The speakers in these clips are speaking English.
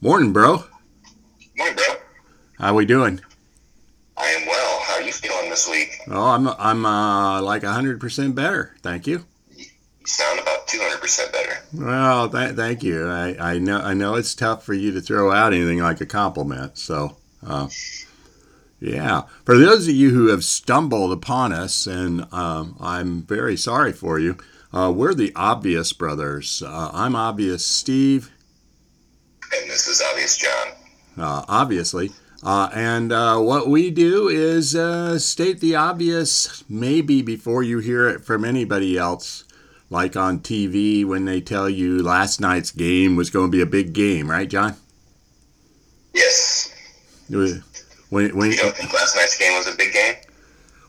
Morning, bro. Morning, bro. How are we doing? I am well. How are you feeling this week? Oh, I'm I'm uh, like hundred percent better. Thank you. You sound about 200% better. Well, th- thank you. I, I know I know it's tough for you to throw out anything like a compliment. So, uh, yeah. For those of you who have stumbled upon us, and um, I'm very sorry for you, uh, we're the Obvious Brothers. Uh, I'm Obvious Steve, And this is obvious, John. uh, obviously. Uh, and uh, what we do is uh, state the obvious, maybe before you hear it from anybody else, like on TV when they tell you last night's game was going to be a big game, right, John? Yes. When, when, You don't think last night's game was a big game?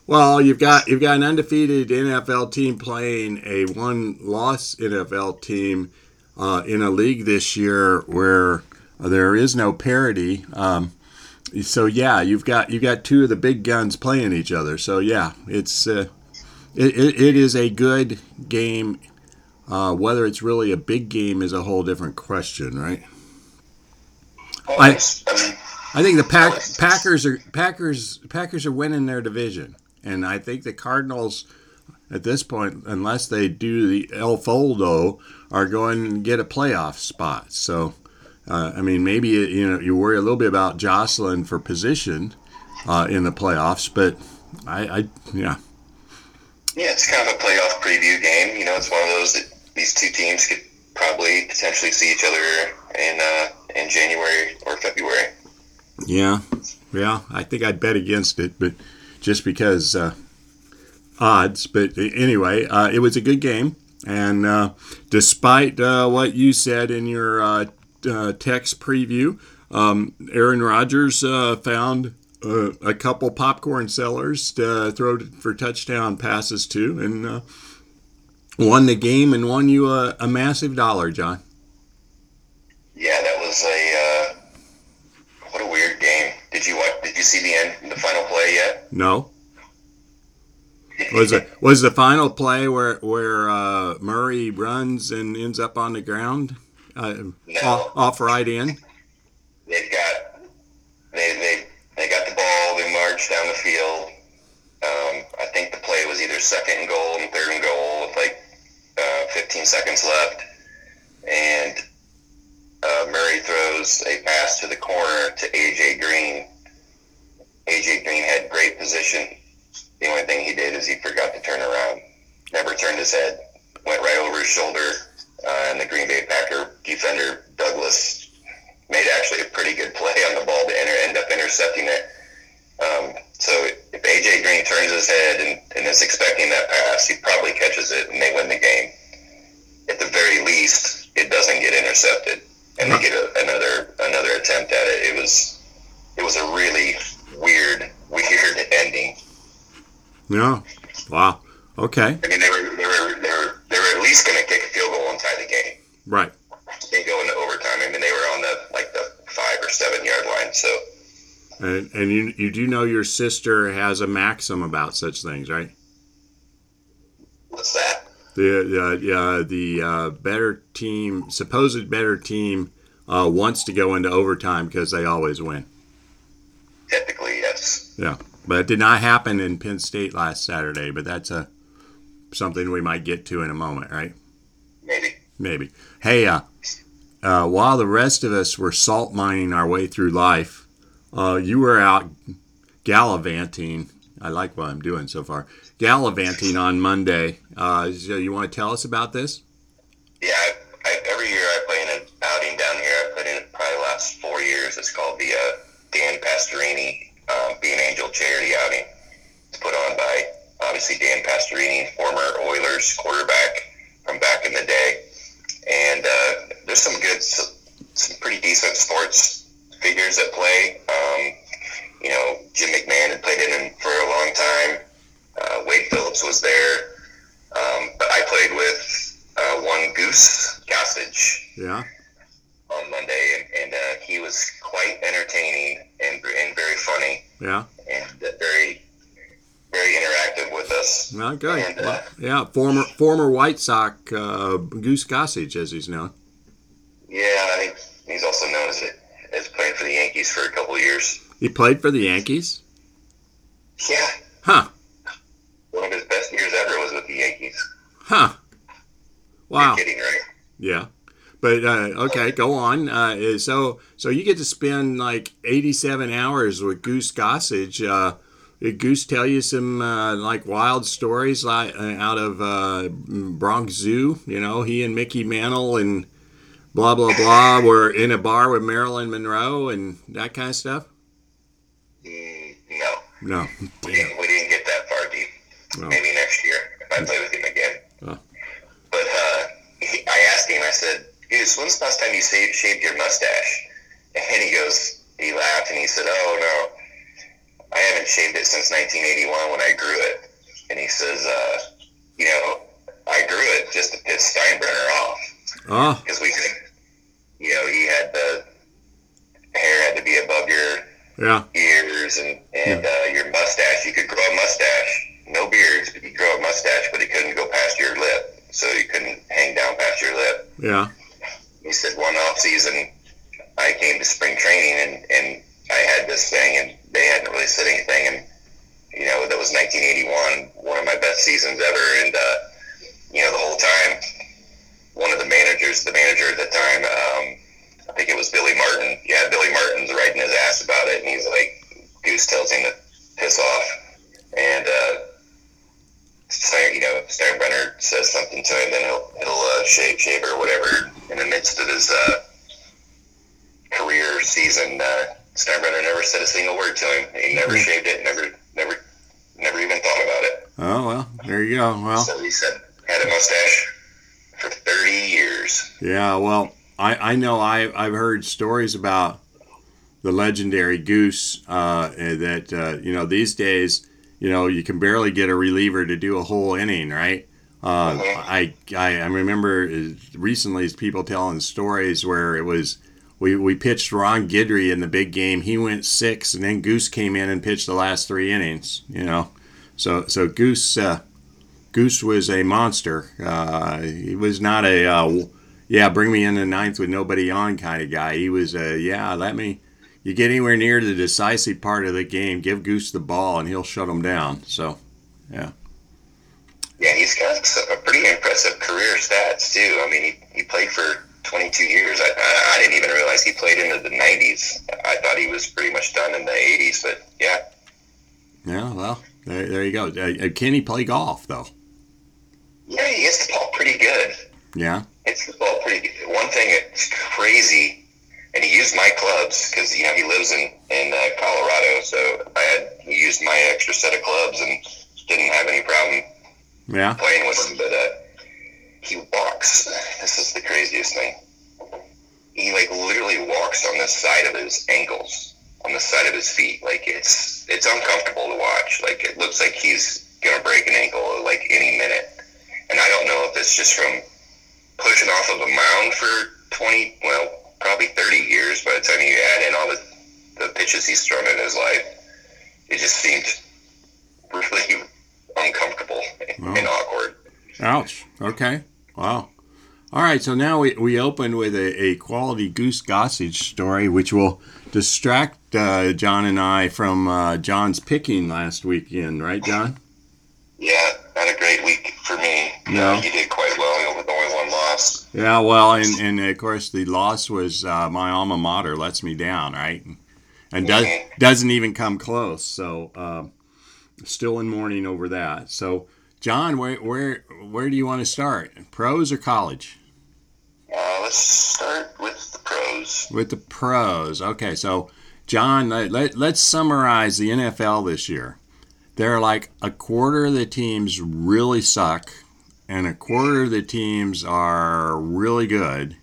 well, you've got you've got an undefeated NFL team playing a one-loss NFL team uh, in a league this year where there is no parity. Um, so yeah, you've got you've got two of the big guns playing each other. So yeah, it's uh, it, it, it is a good game. Uh, whether it's really a big game is a whole different question, right? I- I, I think the Pack, Packers are Packers Packers are winning their division, and I think the Cardinals at this point, unless they do the El Foldo, are going to get a playoff spot. So, uh, I mean, maybe you know you worry a little bit about Jocelyn for position uh, in the playoffs, but I, I yeah yeah, it's kind of a playoff preview game. You know, it's one of those that these two teams could probably potentially see each other in uh, in January or February. Yeah, yeah. I think I'd bet against it, but just because uh, odds. But anyway, uh, it was a good game, and uh, despite uh, what you said in your uh, uh, text preview, um, Aaron Rodgers uh, found. Uh, a couple popcorn sellers to throw for touchdown passes to, and uh, won the game and won you a, a massive dollar, John. Yeah, that was a uh, what a weird game. Did you watch? Did you see the end, the final play yet? No. Was it was the final play where where uh, Murray runs and ends up on the ground, uh, No. off, off right in? They've got they they they got the ball. They marched down the field. Um, I think the play was either second and goal and third and goal with like uh, 15 seconds left, and uh, Murray throws a pass to the corner to AJ Green. AJ Green had great position. The only thing he did is he forgot to turn around. Never turned his head. Went right over his shoulder, uh, and the Green Bay Packer defender Douglas made actually a pretty good play on the ball to enter, end up intercepting it. Um, so if AJ Green turns his head and, and is expecting that pass, he probably catches it and they win the game. At the very least, it doesn't get intercepted and they get a, another another attempt at it. It was it was a really weird weird ending. No. Wow. Okay. I mean, they were they were they were they were at least going to kick a field goal and tie the game Right. and go into overtime. I mean, they were on the like the five or seven yard line. So And, and you you do know your sister has a maxim about such things, right? what's that? The uh, uh, the uh, better team, supposed better team, uh, wants to go into overtime because they always win. Typically, yes. Yeah, but it did not happen in Penn State last Saturday. But that's a something we might get to in a moment, right? Maybe. Maybe. Hey, uh, uh, while the rest of us were salt mining our way through life, uh, you were out gallivanting. I like what I'm doing so far. Gallivanting on Monday. Uh, so you want to tell us about this? Yeah, I, I, every year I play in an outing down here. I've played in it probably the last four years. It's called the uh, Dan Pastorini um, Be an Angel charity outing. It's put on by obviously Dan Pastorini, former Oilers quarterback from back in the day. And uh, there's some good, some pretty decent sports figures that play. Um, you know, Jim McMahon had played in him for a long time. Uh, Wade Phillips was there. Um, but I played with uh, one Goose Gossage Yeah. On Monday, and, and uh, he was quite entertaining and, and very funny Yeah. and very, very interactive with us. Well, good. And, uh, yeah, former former White Sox uh, Goose Gossage, as he's known. Yeah, I think he's also known as as playing for the Yankees for a couple of years. He played for the Yankees. Yeah. Huh. One of his best years ever was with the Yankees. Huh. Wow. You're kidding, right? Yeah. But uh, okay, go on. Uh, so so you get to spend like 87 hours with Goose Gossage. Uh, did Goose tell you some uh, like wild stories like uh, out of uh, Bronx Zoo? You know, he and Mickey Mantle and blah blah blah were in a bar with Marilyn Monroe and that kind of stuff. Mm, no, No. we didn't, we didn't get that far deep. No. Maybe next year if I play with him again. Oh. But uh, he, I asked him. I said, "Goose, when's the last time you shaved your mustache?" And he goes, he laughed and he said, "Oh no." I haven't shaved it since 1981 when I grew it. And he says, uh, you know, I grew it just to piss Steinbrenner off Oh. because we could, you know, he had the hair had to be above your Yeah. ears and and uh, your mustache. You could grow a mustache, no beards, but you grow a mustache, but it couldn't go past your lip, so you couldn't hang down past your lip. Yeah. Off season, I came to spring training and I had this thing, and they hadn't really said anything, and you know that was 1981, one of my best seasons ever, and uh, you know the whole time, one of the managers, the manager at the time, um, I think it was Billy Martin. Yeah, Billy Martin's writing his ass about it, and he's like, Goose tells him to piss off, and uh, Stein, you know, Steinbrenner says something to him, then he'll he'll uh, shave, shave or whatever in the midst of his uh, career season. Uh, Steinbrenner never said a single word to him. He never shaved it. Never, never, never even thought about it. Oh well, there you go. Well, So he said had a mustache for thirty years. Yeah, well, I, I know I, I've heard stories about the legendary Goose uh, that, uh, you know, these days, you know, you can barely get a reliever to do a whole inning, right? Uh, Mhm. I, I, I remember uh, recently people telling stories where it was we, we pitched Ron Guidry in the big game. He went six, and then Goose came in and pitched the last three innings. You know, so so Goose uh, Goose was a monster. Uh, he was not a uh, yeah, bring me in the ninth with nobody on kind of guy. He was a yeah, let me. You get anywhere near the decisive part of the game, give Goose the ball, and he'll shut them down. So, Yeah, Yeah, he's got some, a pretty impressive career stats too. I mean, he, he played for 22 years. I, I, I didn't even realize he played into the 90s. I thought he was pretty much done in the 80s, but yeah. yeah, well, there, there you go. Uh, uh, can he play golf though? Yeah, he hits the ball pretty good. Yeah, Hits the ball pretty. One thing that's crazy, and he used my clubs because, you know, he lives in, in uh, Colorado, so I had he used my extra set of clubs and didn't have any problem yeah. playing with him, but uh, he walks. This is the craziest thing. He like literally walks on the side of his ankles, on the side of his feet. Like it's it's uncomfortable to watch. Like it looks like he's gonna break an ankle like any minute. And I don't know if it's just from pushing off of a mound for twenty, well, probably thirty years. By the time you add in all the the pitches he's thrown in his life, it just seemed really uncomfortable and awkward. Ouch. Okay. Wow. All right. So now we, we open with a, a quality Goose Gossage story, which will distract uh, John and I from uh, John's picking last weekend, right, John? Yeah, not a great week for me. No. Uh, you did quite well with only one loss. Yeah. Well, and, and of course the loss was uh, my alma mater lets me down, right? And does, doesn't even come close. So um still in mourning over that. So John, where where where do you want to start? Pros or college? Uh, let's start with the pros. With the pros. Okay, so John, let, let, let's summarize the NFL this year. There are like a quarter of the teams really suck, and a quarter of the teams are really good.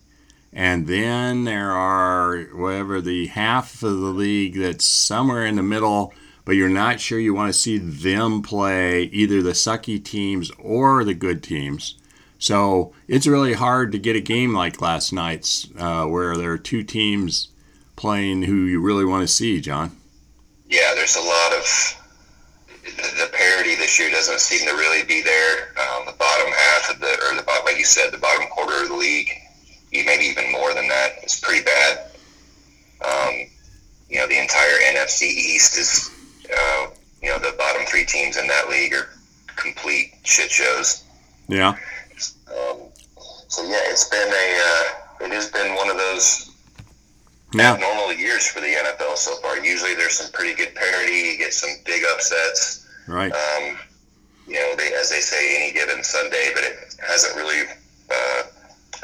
And then there are whatever the half of the league that's somewhere in the middle, but you're not sure you want to see them play either the sucky teams or the good teams. So it's really hard to get a game like last night's, uh, where there are two teams playing who you really want to see, John. Yeah, there's a lot of doesn't seem to really be there. Um, the bottom half of the, or the bottom, like you said, the bottom quarter of the league, maybe even more than that, is pretty bad. Um, you know, the entire NFC East is, uh, you know, the bottom three teams in that league are complete shit shows. Yeah. Um, so yeah, it's been a, uh, it has been one of those Yeah. abnormal years for the NFL so far. Usually there's some pretty good parity, you get some big upsets. Right. Um, you know, they, as they say, any given Sunday, but it hasn't really, uh,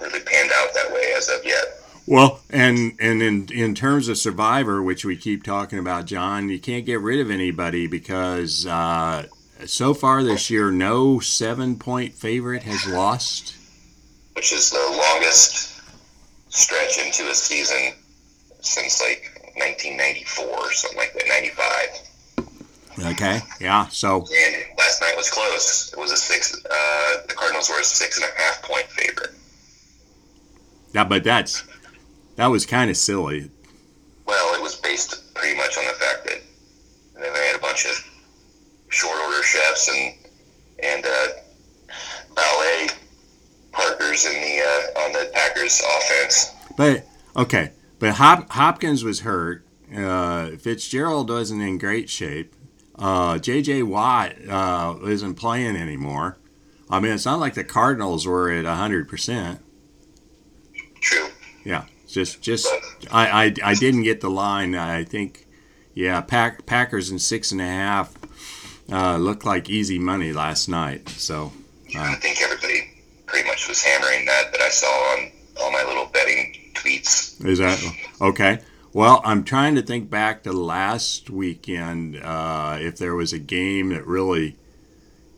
really panned out that way as of yet. Well, and and in in terms of Survivor, which we keep talking about, John, you can't get rid of anybody because uh, so far this year, no seven point favorite has lost. which is the longest stretch into a season since like 1994 or something like that, 95. Okay. Yeah. So And last night was close. It was a six. Uh, the Cardinals were a six and a half point favorite. yeah, but that's that was kind of silly. Well, it was based pretty much on the fact that they had a bunch of short order chefs and and uh, ballet partners in the uh, on the Packers offense. But okay, but Hop, Hopkins was hurt. Uh, Fitzgerald wasn't in great shape. Uh, J.J. Watt uh, isn't playing anymore. I mean, it's not like the Cardinals were at hundred percent. True. Yeah, just just I, I I didn't get the line. I think, yeah, Pack, Packers in six and a half uh, looked like easy money last night. So I think everybody pretty much was hammering that that I saw on all my little betting tweets. Is that okay? Well, I'm trying to think back to last weekend uh, if there was a game that really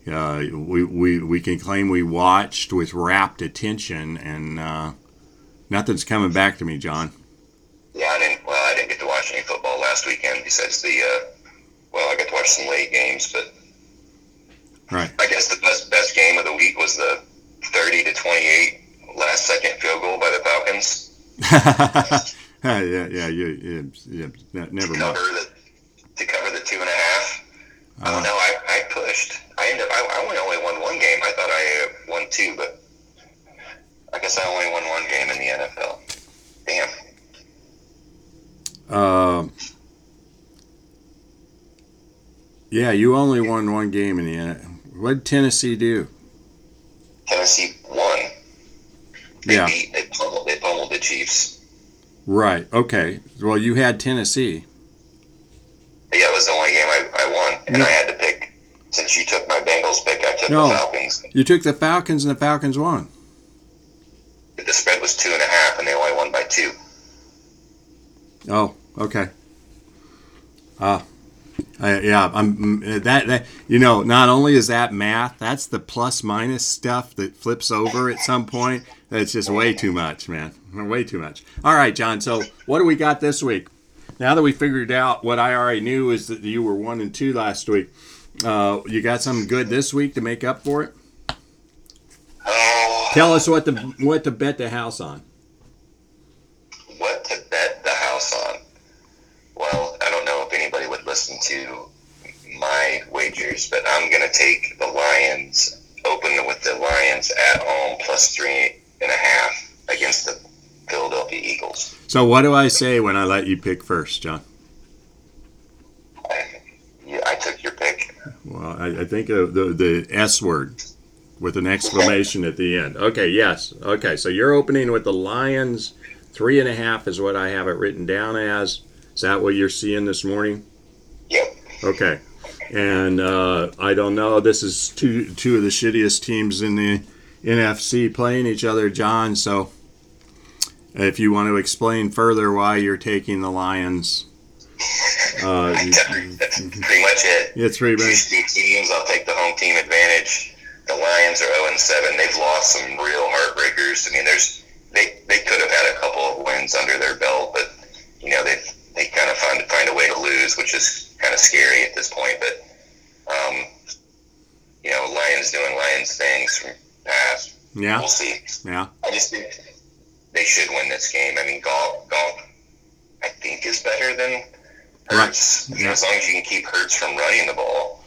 uh, we, we we can claim we watched with rapt attention, and uh, nothing's coming back to me, John. Yeah, I didn't. Well, I didn't get to watch any football last weekend besides the. Uh, well, I got to watch some late games, but Right. I guess the best best game of the week was the thirty to twenty eight last second field goal by the Falcons. yeah, yeah, you, yeah, yeah, never to mind. cover the to cover the two and a half. Oh no, I, I pushed. I ended. I, I only only won one game. I thought I uh, won two, but I guess I only won one game in the NFL. Damn. Um, yeah, you only won one game in the end. What did Tennessee do? Tennessee won. They Yeah. beat. They pummeled. They pummeled the Chiefs. Right. Okay. Well, you had Tennessee. Yeah, it was the only game I, I won, and No. I had to pick. Since you took my Bengals pick, I took No. the Falcons. You took the Falcons, and the Falcons won. The spread was two and a half, and they only won by two. Oh, okay. Uh, I, yeah, I'm that that you know. Not only is that math, that's the plus minus stuff that flips over at some point. That's just way too much, man. Way too much. All right, John. So what do we got this week? Now that we figured out what I already knew is that you were one and two last week. Uh, you got something good this week to make up for it? Oh, Tell us what to what to bet the house on. what to bet the house on? Well, I don't know if anybody would listen to my wagers, but I'm going to take the Lions, open with the Lions at home plus three and a half against the Philadelphia Eagles. So what do I say when I let you pick first, John? I, yeah, I took your pick. Well, I, I think of the the S word with an exclamation at the end. Okay, yes. Okay, so you're opening with the Lions. Three and a half is what I have it written down as. Is that what you're seeing this morning? Yep. Okay. And uh, I don't know. This is two two of the shittiest teams in the NFC playing each other, John. So if you want to explain further why you're taking the Lions, uh, you- That's pretty much it. it's three minutes. two teams. I'll take the home team advantage. The Lions are 0 and 7. They've lost some real heartbreakers. I mean, there's they, they could have had a couple of wins under their belt, but you know they they kind of find find a way to lose, which is kind of scary at this point. But um, you know, Lions doing Lions things from past. Yeah, We'll see. yeah. I just think they should win this game. I mean, Goff, Goff, I think is better than Hurts. Right. Yeah. As long as you can keep Hurts from running the ball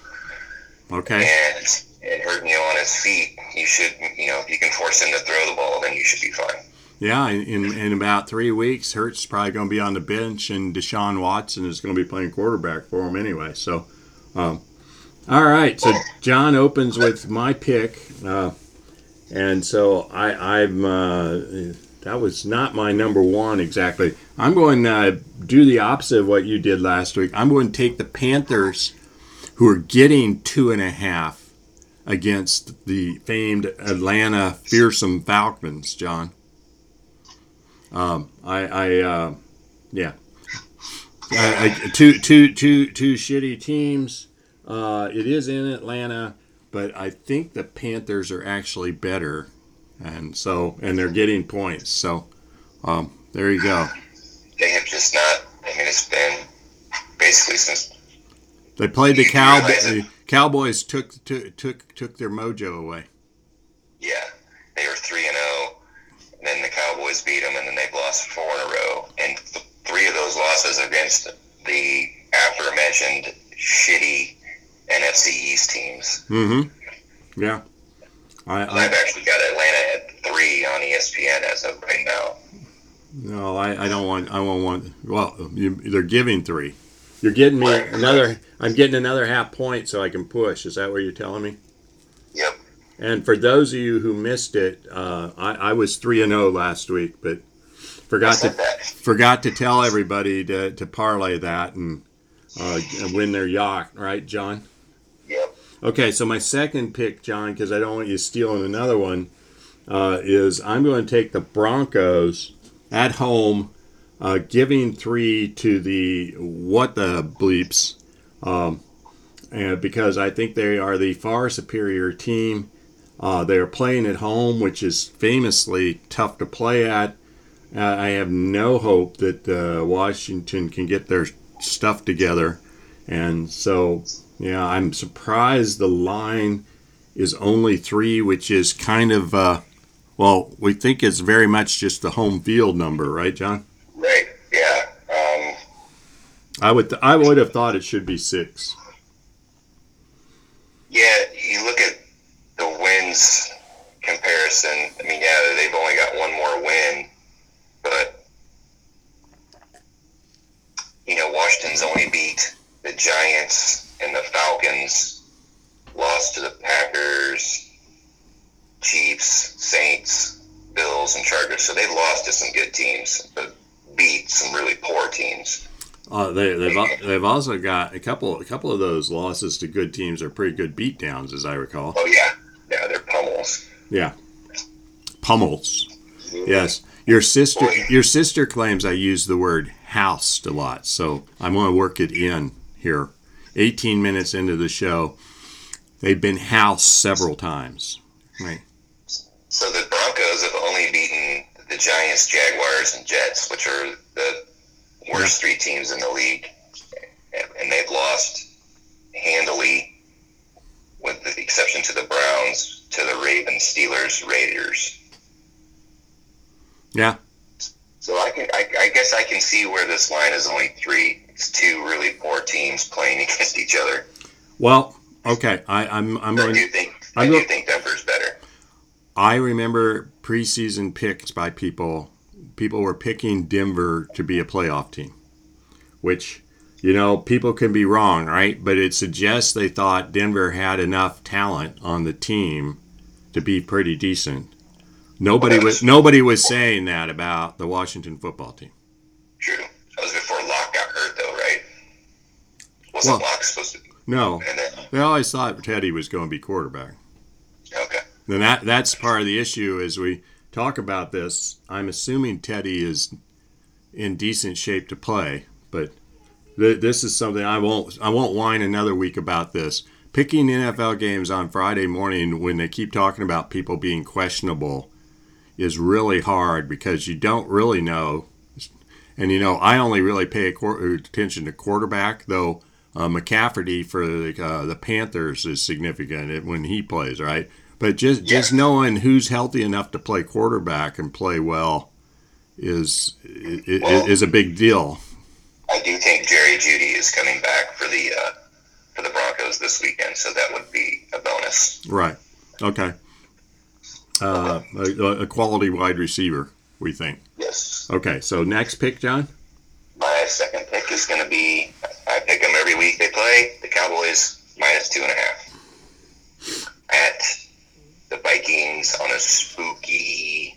Okay. and and hurting you on his feet, you should, you know, if you can force him to throw the ball, then you should be fine. Yeah, in, in about three weeks, Hurts is probably going to be on the bench, and Deshaun Watson is going to be playing quarterback for him anyway. So, um, all right. So John opens with my pick, uh, and so I, I'm uh, that was not my number one exactly. I'm going to do the opposite of what you did last week. I'm going to take the Panthers, who are getting two and a half against the famed Atlanta fearsome Falcons. John. Um, I, I uh, yeah, two, two, two, two shitty teams. Uh, it is in Atlanta, but I think the Panthers are actually better, and so and they're getting points. So um, there you go. They have just not. I mean, it's been basically since they played the Cowboys. The Cowboys took took took took their mojo away. Yeah, they were three and zero oh then the Cowboys beat them, and then they've lost four in a row. And th- three of those losses against the aforementioned shitty NFC East teams. Mm-hmm. Yeah. I, I, have actually got Atlanta at three on ESPN as of right now. No, I, I don't want. I won't want. Well, you, they're giving three. You're getting me another. I'm getting another half point so I can push. Is that what you're telling me? Yep. And for those of you who missed it, uh, I, I, was three and zero oh last week, but forgot to forgot to tell everybody to, to parlay that and uh, win their yacht, right, John? Okay, so my second pick, John, because I don't want you stealing another one, uh, is I'm going to take the Broncos at home, uh, giving three to the what the bleeps, um, and because I think they are the far superior team. Uh, they are playing at home, which is famously tough to play at. Uh, I have no hope that uh, Washington can get their stuff together. And so, yeah, I'm surprised the line is only three, which is kind of, uh, well, we think it's very much just the home field number, right, John? Right. Yeah. Um, I would th- I would have thought it should be six. Yeah, you look at the wins comparison, I mean, yeah, they've only got one more win, but you know, Washington's only beat the Giants and the Falcons, lost to the Packers, Chiefs, Saints, Bills, and Chargers. So they've lost to some good teams, but beat some really poor teams. Uh, they, they've they've also got a couple a couple of those losses to good teams are pretty good beatdowns, as I recall. Oh yeah, yeah, they're pummels. Yeah, pummels. Mm-hmm. Yes, your sister your sister claims I use the word housed a lot, so I'm going to work it in here. 18 minutes into the show, they've been housed several times. Right. So the Broncos have only beaten the Giants, Jaguars, and Jets, which are the worst three teams in the league, and they've lost handily with the exception to the Browns, to the Ravens, Steelers, Raiders. Yeah. So I can, I, I guess I can see where this line is only three. It's two really poor teams playing against each other. Well, okay, I, I'm, I'm going. I do think, I do think Denver's better. I remember preseason picks by people. People were picking Denver to be a playoff team, which you know, people can be wrong, right? But it suggests they thought Denver had enough talent on the team to be pretty decent. Nobody was nobody was saying that about the Washington football team. True. That was before Lock got hurt, though, right? Wasn't well, Lock supposed to? No. Then, they always thought Teddy was going to be quarterback. Okay. Then that that's part of the issue as we talk about this. I'm assuming Teddy is in decent shape to play, but this is something I won't I won't whine another week about this. Picking NFL games on Friday morning when they keep talking about people being questionable is really hard because you don't really know. And you know, I only really pay attention to quarterback, though uh, McCaffrey for the, uh, the Panthers is significant when he plays, right? But just yeah. just knowing who's healthy enough to play quarterback and play well is is, well, is a big deal. I do think Jerry Jeudy is coming back for the uh, for the Broncos this weekend, so that would be a bonus. Right. Okay. Uh, a, a, quality wide receiver. We think. Yes. Okay, so next pick, John. My second pick is going to be I pick them every week they play. The Cowboys minus two and a half at the Vikings on a spooky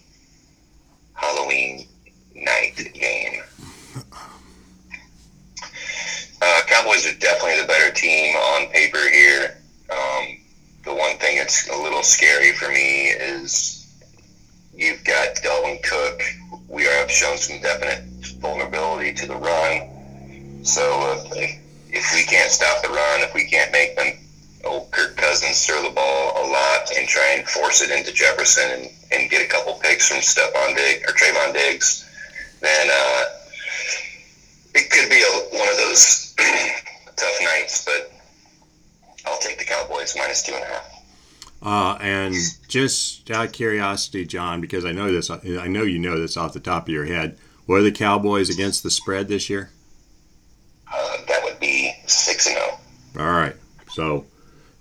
Halloween night game. Uh, Cowboys are definitely the better team on paper here. Um, the one thing that's a little scary for me is you've got Dalvin Cook. We have shown some definite vulnerability to the run. So if, if we can't stop the run, if we can't make them old Kirk Cousins throw the ball a lot and try and force it into Jefferson and, and get a couple picks from Stefon Diggs or Trevon Diggs, then uh, it could be a, one of those tough nights. But I'll take the Cowboys minus two and a half. Uh, and just out of curiosity, John, because I know this, I know you know this off the top of your head. What are the Cowboys against the spread this year? Uh, that would be six and zero. All right, so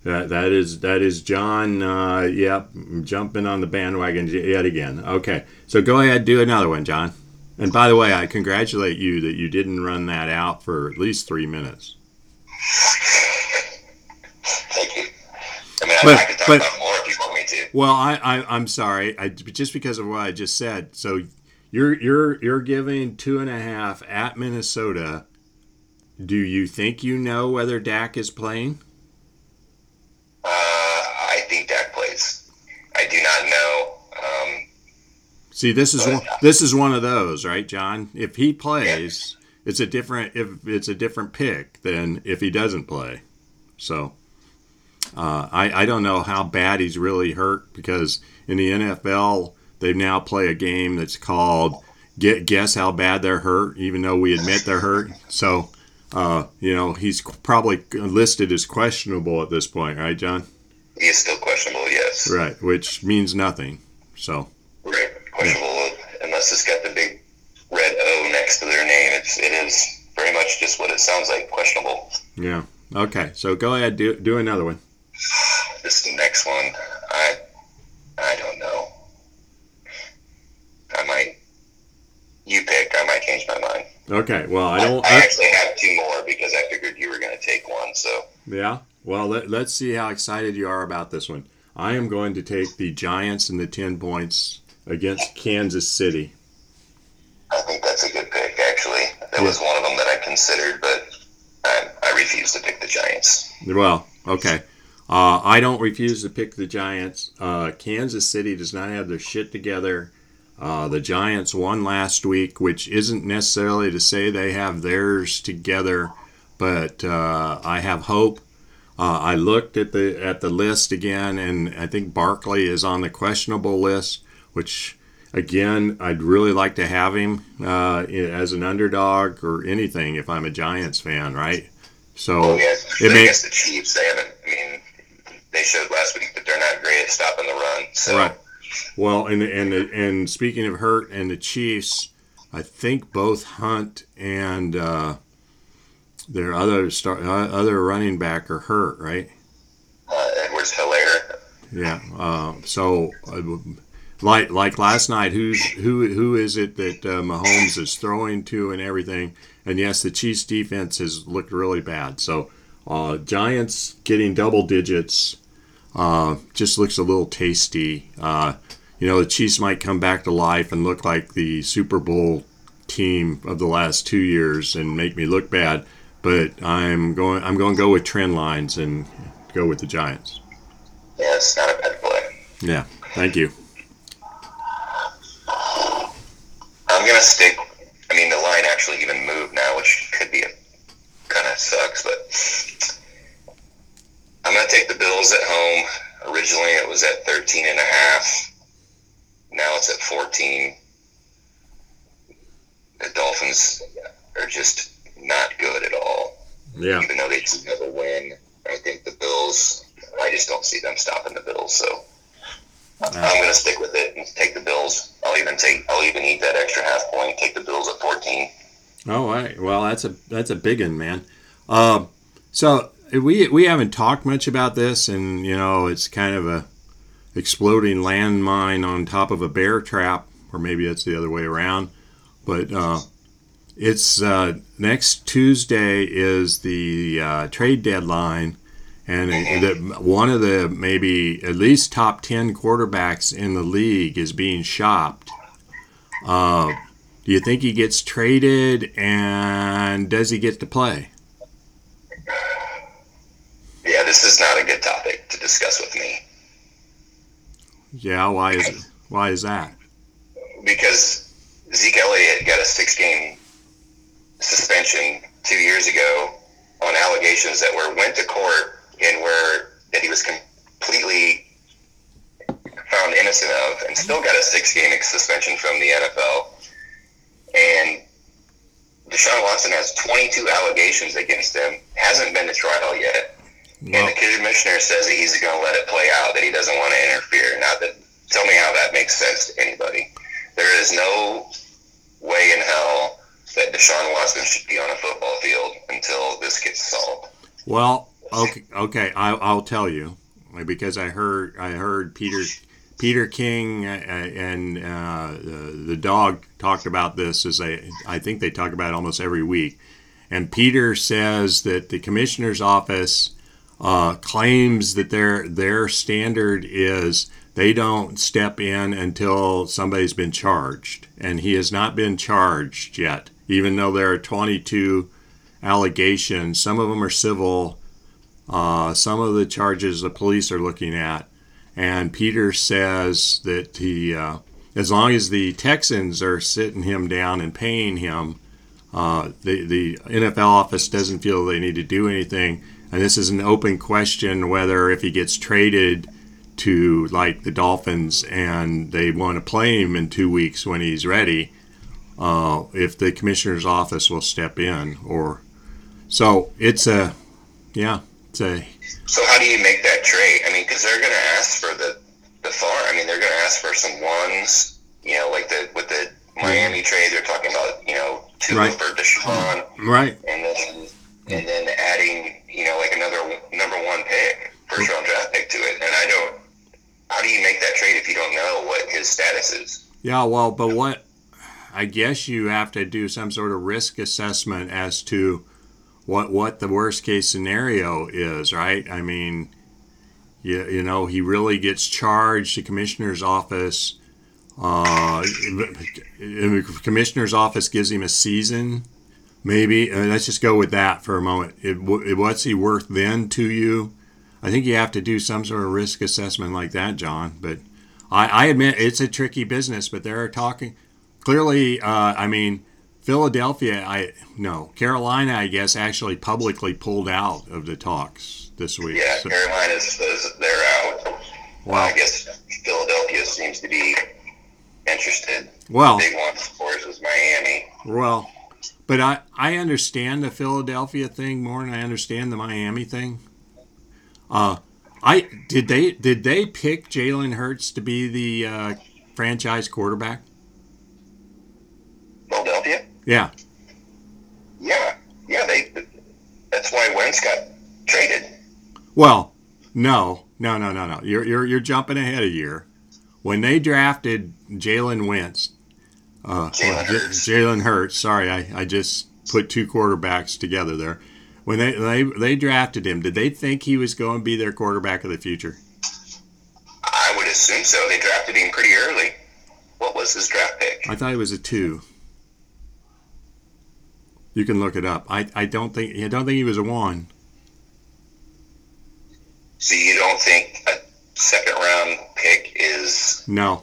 that that is that is John. Uh, yep, jumping on the bandwagon yet again. Okay, so go ahead, do another one, John. And by the way, I congratulate you that you didn't run that out for at least three minutes. Thank you. I mean, But- I, I could talk but- about more if you want me to. Well, I, I I'm sorry, I just because of what I just said. So you're you're you're giving two and a half at Minnesota. Do you think you know whether Dak is playing? Uh, I think Dak plays. I do not know. Um, See, this is one, this is one of those, right, John? If he plays, it's a different if it's a different pick than if he doesn't play. So, uh, I I don't know how bad he's really hurt because in the NFL they now play a game that's called get guess how bad they're hurt, even though we admit they're hurt. So, uh, you know, he's probably listed as questionable at this point, right, John? he is still questionable, yes. Right, which means nothing. So. Right. Questionable unless it's got the big red O next to their name. It's it is very much just what it sounds like. Questionable. Yeah. Okay. So go ahead. Do do another one. This next one, I I don't know. I might. You pick. I might change my mind. Okay. Well, I don't. I I, actually have two more because I figured you were going to take one. So yeah. Well, let, let's see how excited you are about this one. I am going to take the Giants and the ten points against Kansas City. I think that's a good pick. Actually, that was one of them that I considered, but I, I refuse to pick the Giants. Well, okay. Uh, I don't refuse to pick the Giants. Uh, Kansas City does not have their shit together. Uh, the Giants won last week, which isn't necessarily to say they have theirs together, but uh, I have hope. Uh, I looked at the at the list again, and I think Barkley is on the questionable list, which again I'd really like to have him uh, as an underdog or anything if I'm a Giants fan, right? So yeah, it I may, the Chiefs. They haven't. I mean, they showed last week that they're not great at stopping the run. So Right. Well, and and and speaking of hurt and the Chiefs, I think both Hunt and uh, their other star, uh, other running back are hurt, right? uh, Edwards Helaire. Yeah. Uh, so, uh, like like last night, who's who who is it that uh, Mahomes is throwing to and everything? And yes, the Chiefs defense has looked really bad. So, uh, Giants getting double digits uh, just looks a little tasty. Uh, you know, the Chiefs might come back to life and look like the Super Bowl team of the last two years and make me look bad. But I'm going. I'm going to go with trend lines and go with the Giants. Yeah, it's not a bad play. Yeah. Thank you. I'm gonna stick. I mean, the line actually even moved now, which could be a kind of sucks, but I'm Bills at home. Originally, it was at 13 and a half. Now it's at 14. The Dolphins are just not good at all. Yeah. Even though they do have a win, I think the Bills. I just don't see them stopping the Bills. So I'm going to stick with it and take the Bills. I'll even take. I'll even eat that extra half point. Take the Bills at 14. Oh, all right. Well, that's a that's a big one, man. Uh, so we we haven't talked much about this, and you know, it's kind of a exploding landmine on top of a bear trap. or maybe it's the other way around. But uh, it's uh, next Tuesday is the uh, trade deadline, and the, one of the maybe at least top ten quarterbacks in the league is being shopped. Uh, do you think he gets traded, and does he get to play? Yeah, this is not a good topic to discuss with me. Yeah, why is it? Why is that? Because Zeke Elliott got a six-game suspension two years ago on allegations that were went to court and were that he was completely found innocent of, and still got a six-game suspension from the NFL. And Deshaun Watson has 22 allegations against him, hasn't been to trial yet. And the commissioner says that he's going to let it play out, that he doesn't want to interfere. Not that, tell me how that makes sense to anybody. There is no way in hell that Deshaun Watson should be on a football field until this gets solved. Well, okay, okay, I, I'll tell you because I heard I heard Peter Peter King uh, and uh, the, the dog talked about this as they I think they talk about it almost every week, and Peter says that the commissioner's office uh, claims that their their standard is they don't step in until somebody's been charged, and he has not been charged yet, even though there are 22 allegations. Some of them are civil. Uh, some of the charges the police are looking at, and Peter says that he, uh, as long as the Texans are sitting him down and paying him, uh, the the NFL office doesn't feel they need to do anything and this is an open question whether if he gets traded to like the Dolphins and they want to play him in two weeks when he's ready, uh, if the commissioner's office will step in or so it's a yeah it's a so how do you make that trade? I mean because they're going to ask for the the far i mean they're going to ask for some ones you know like the with the miami trade they're talking about you know two Right. for deshaun. Right. And then and then adding you know like another number one pick first round draft pick to it and i don't how do you make that trade if you don't know what his status is Yeah, well, but what I guess you have to do some sort of risk assessment as to what what the worst case scenario is, right? I mean, you, you know, he really gets charged. The commissioner's office, uh, the commissioner's office gives him a season. Maybe uh, let's just go with that for a moment. It, it, what's he worth then to you? I think you have to do some sort of risk assessment like that, John. But I, I admit it's a tricky business, but they're talking clearly. Uh, I mean, Philadelphia, I no Carolina, I guess, actually publicly pulled out of the talks this week. yeah So- carolina says they're out Wow. i guess philadelphia seems to be interested well, big one of course is miami well, but I I understand the Philadelphia thing more than I understand the Miami thing. Uh, I did they did they pick Jalen Hurts to be the uh, franchise quarterback? philadelphia Yeah. yeah yeah they that's why wentz got traded Well, no, no, no, no, no. You're you're you're jumping ahead a year. When they drafted Jalen Wentz, uh, Jalen J- Hurts. Jalen Hurts. Sorry, I, I just put two quarterbacks together there. When they, they they drafted him, did they think he was going to be their quarterback of the future? I would assume so. They drafted him pretty early. What was his draft pick? I thought it was a two. You can look it up. I, I don't think I don't think he was a one. So you don't think a second round pick is No.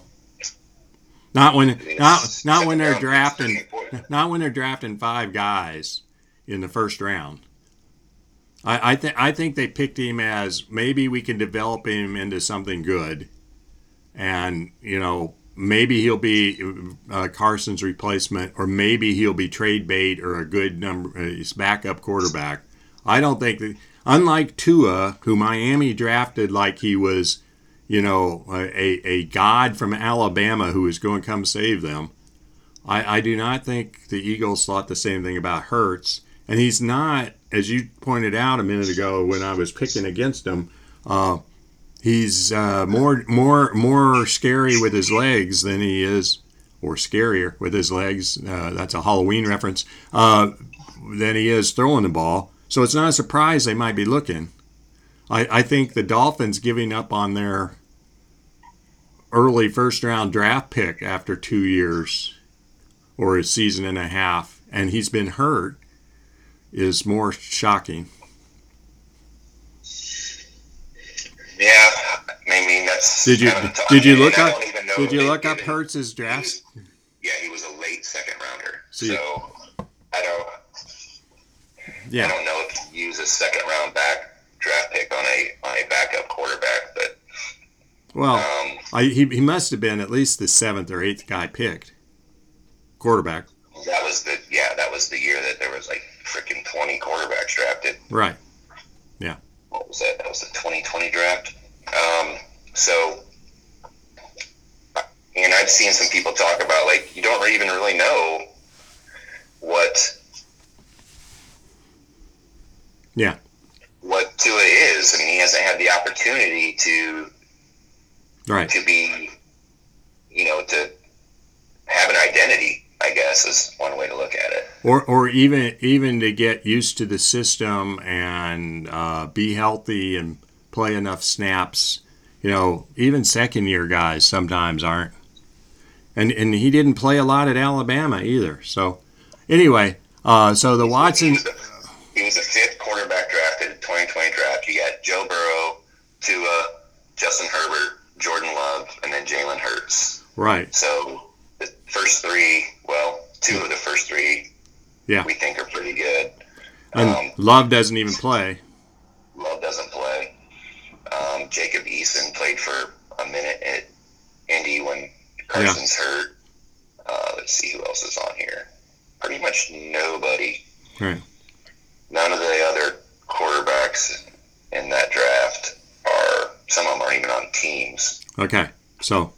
Not when not not when they're drafting not when they're drafting five guys in the first round. I I think I think they picked him as maybe we can develop him into something good, and you know maybe he'll be uh, Carson's replacement, or maybe he'll be trade bait or a good number uh, backup quarterback. I don't think that unlike Tua, who Miami drafted like he was you know, a, a god from Alabama who is going to come save them. I, I do not think the Eagles thought the same thing about Hurts. And he's not, as you pointed out a minute ago when I was picking against him, uh, he's uh, more more more scary with his legs than he is or scarier with his legs. Uh, that's a Halloween reference. Uh, than he is throwing the ball. So it's not a surprise they might be looking. I, I think the Dolphins giving up on their early first round draft pick after two years or a season and a half, and he's been hurt, is more shocking. Yeah, I mean that's. Did you did you look up don't even know did you look up Hurts's he draft? Yeah, he was a late second rounder. See- so I don't. Yeah. I don't know if you use a second round back draft pick on a on a backup quarterback, but well, um, I, he he must have been at least the seventh or eighth guy picked quarterback. that was the yeah that was the year that there was like freaking twenty quarterbacks drafted. Right. Yeah. What was that? That was the twenty twenty draft. Um, so. And I've seen some people talk about like you don't even really know what Yeah. what Tua is. I mean, he hasn't had the opportunity to Right. to be, you know, to have an identity. I guess is one way to look at it. or or even even to get used to the system and uh, be healthy and play enough snaps. You know, even second year guys sometimes aren't. And and he didn't play a lot at Alabama either. So anyway, uh, so the He Watson. was the, he was the fifth quarterback drafted in 2020 draft. You got Joe Burrow, Tua, Justin Herbert, Jordan Love, and then Jalen Hurts. Right. So the first three, well, two of the first three, Yeah. we think are pretty good. And Um, Love doesn't even play. Love doesn't play. Um, Jacob Eason played for a minute at Indy when Carson's hurt. Uh, let's see who else is on here. Pretty much nobody. Right. None of the other quarterbacks in that draft. Some of them aren't even on teams. Okay. So,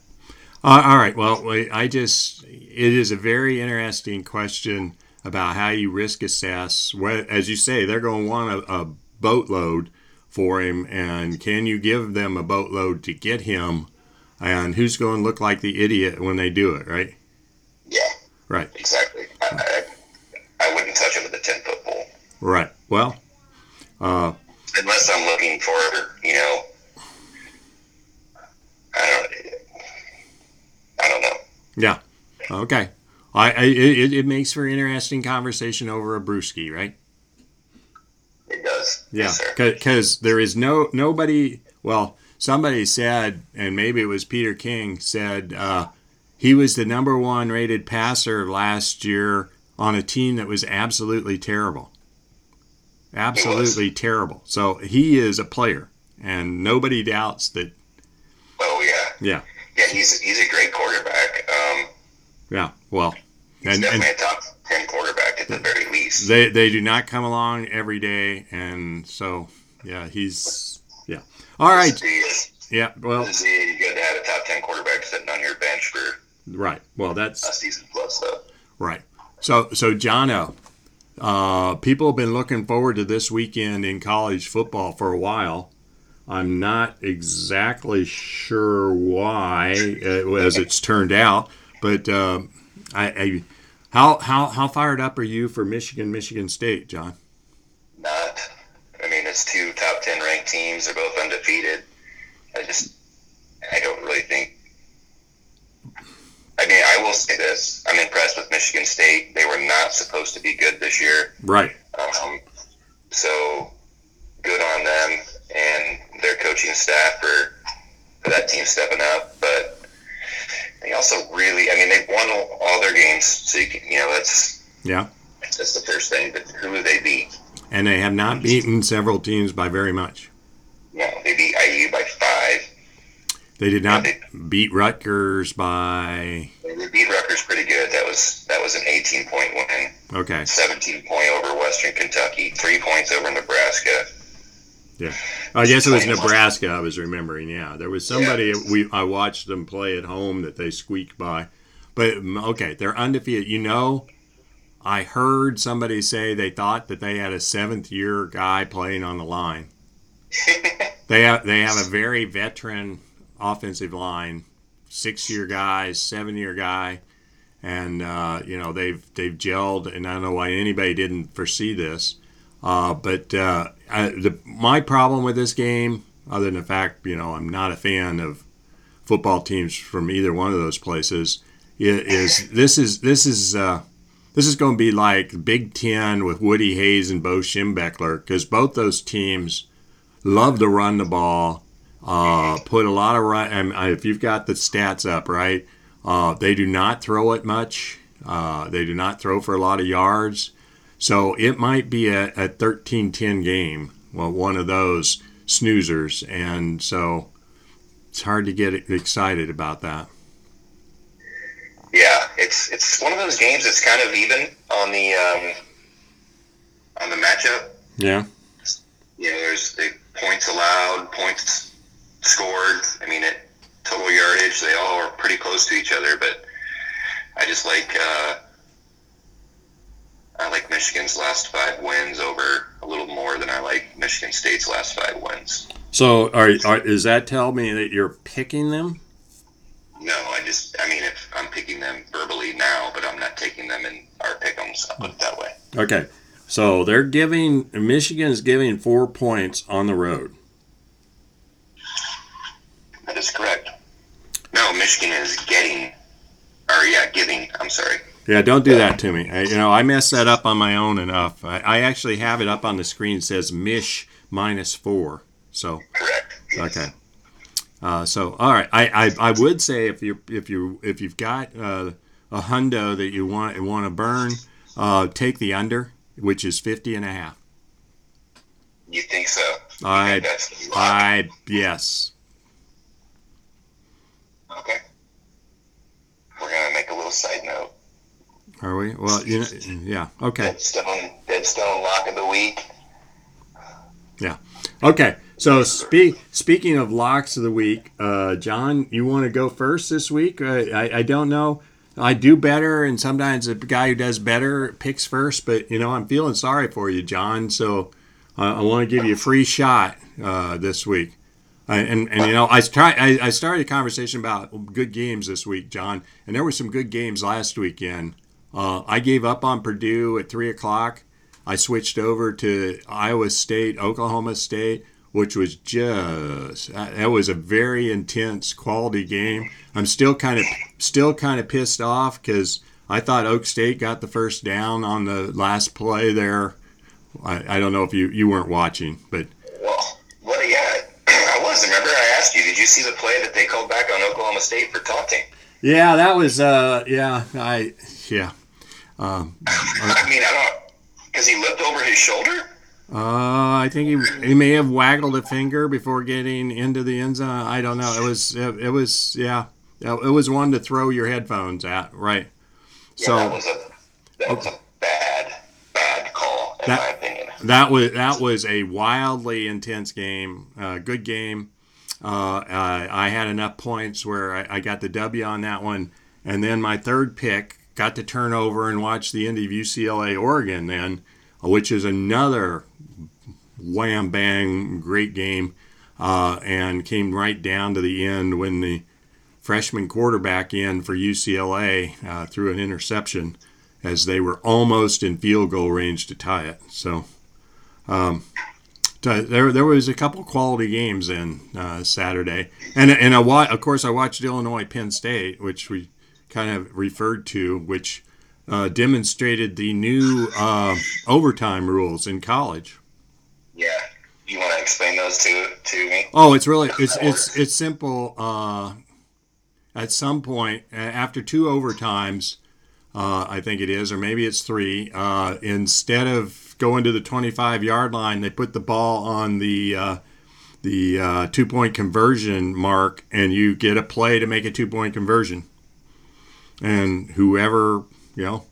uh, all right. Well, I just, it is a very interesting question about how you risk assess. What, as you say, they're going to want a, a boatload for him, and can you give them a boatload to get him? And who's going to look like the idiot when they do it, right? Yeah, Right. exactly. I, I, I wouldn't touch him with a ten foot pole Right. Well, uh, unless I'm looking for you know. I don't. I don't know. yeah. Okay. I, I it, it makes for interesting conversation over a brewski, right? It does. Yeah, Yes, because there is no nobody. Well, somebody said, and maybe it was Peter King said uh, he was the number one rated passer last year on a team that was absolutely terrible, absolutely terrible. So he is a player, and nobody doubts that. Oh yeah. Yeah, Yeah, he's he's a great quarterback. Um, yeah. Well, he's and, and definitely a top ten quarterback at the very least. they they do not come along every day, and so yeah, he's yeah. All right. Yeah. Well, it's good to have a top ten quarterback sitting on your bench for right. Well, that's a season plus, though. Right. So, so Jono, uh, people have been looking forward to this weekend in college football for a while. I'm not exactly sure why, uh, as it's turned out, but uh, I, I, how how how fired up are you for Michigan, Michigan State, John? Not. I mean, it's two top ten ranked teams. They're both undefeated. I just, I don't really think. I mean, I will say this: I'm impressed with Michigan State. They were not supposed to be good this year. Right. Um, so good on them and their coaching staff for, for that team stepping up. But they also really, I mean, they've won all, their games. So you can, you know, that's Yeah. that's the first thing. But who do they beat? And they have not beaten several teams by very much. No, they beat IU by five. They did not beat Rutgers by They beat Rutgers pretty good. That was that was an 18 point win. okay. 17 point over Western Kentucky. Three points over Nebraska. I guess it was Nebraska. I was remembering. Yeah, there was somebody we I watched them play at home that they squeaked by, but mm, okay, they're undefeated. You know, I heard somebody say they thought that they had a seventh year guy playing on the line. They have they have a very veteran offensive line, six year guys, seven year guy, and uh, you know they've they've gelled, and I don't know why anybody didn't foresee this. Uh, but uh, I, the, my problem with this game, other than the fact you know I'm not a fan of football teams from either one of those places, is, is this is this is uh, this is going to be like Big Ten with Woody Hayes and Bo Schembechler because both those teams love to run the ball, uh, put a lot of run. And if you've got the stats up, right, uh, they do not throw it much. Uh, they do not throw for a lot of yards. So it might be a, a 13-10 game. Well, one of those snoozers, and so it's hard to get excited about that. Yeah, it's it's one of those games that's kind of even on the um, on the matchup. Yeah. Yeah, there's the points allowed, points scored. I mean, it total yardage, they all are pretty close to each other. But I just like uh, I like Michigan's last five wins over a little more than I like Michigan State's last five wins. So, are, are is that tell me that you're picking them? No, I just I mean if I'm picking them verbally now, but I'm not taking them in our pick'ems. I'll put it that way. Okay, so they're giving Michigan's giving four points on the road. That is correct. No, Michigan is getting, or yeah, giving. I'm sorry. Yeah, don't do that to me. I, you know, I messed that up on my own enough. I, I actually have it up on the screen. It says Mish minus four. So correct. Yes. Okay. Uh, so all right, I, I, I would say if you if you if you've got uh, a hundo that you want want to burn, uh, take the under, which is 50 and a half. You think so? You I think I yes. Okay. We're gonna make a little side note. Are we? Well, you know, yeah. Okay. Deadstone, Deadstone lock of the week. Yeah. Okay. So speak, speaking of locks of the week, uh, John, you want to go first this week? Uh, I, I don't know. I do better, and sometimes the guy who does better picks first. But you know, I'm feeling sorry for you, John. So uh, I want to give you a free shot uh, this week. and, and you know, I try. I, I started a conversation about good games this week, John, and there were some good games last weekend. Uh, I gave up on Purdue at three o'clock. I switched over to Iowa State, Oklahoma State, which was just that was a very intense quality game. I'm still kind of still kind of pissed off because I thought Oak State got the first down on the last play there. I, I don't know if you you weren't watching, but well, well, yeah, I was. Remember, I asked you, did you see the play that they called back on Oklahoma State for taunting? Yeah, that was. Uh, yeah, I yeah. Um, I mean, I don't because he looked over his shoulder. Uh, I think he he may have waggled a finger before getting into the end zone. I don't know. It was it, it was yeah. It was one to throw your headphones at, right? Yeah, so that was a that was a bad bad call in that, my opinion. That was that was a wildly intense game. Uh, good game. Uh, I had enough points where I, I got the W on that one, and then my third pick got to turn over and watch the end of UCLA Oregon then, which is another wham bang great game, uh, and came right down to the end when the freshman quarterback in for UCLA uh, threw an interception as they were almost in field goal range to tie it. So. Um, there, there was a couple quality games in uh, Saturday, and and I, of course I watched Illinois Penn State, which we kind of referred to, which uh, demonstrated the new uh, overtime rules in college. Yeah, you want to explain those to to me? Oh, it's really it's it's it's simple. Uh, at some point, after two overtimes, uh, I think it is, or maybe it's three. Uh, instead of going to the 25 yard line, they put the ball on the uh, the two point conversion mark, and you get a play to make a two point conversion and whoever you know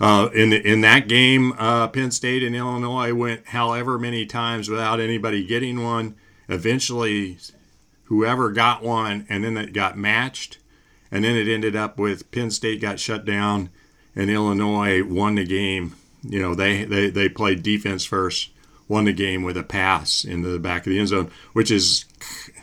uh, in in that game, uh, Penn State and Illinois went however many times without anybody getting one. Eventually, whoever got one, and then it got matched, and then it ended up with Penn State got shut down, and Illinois won the game. You know, they they they played defense first, won the game with a pass into the back of the end zone, which is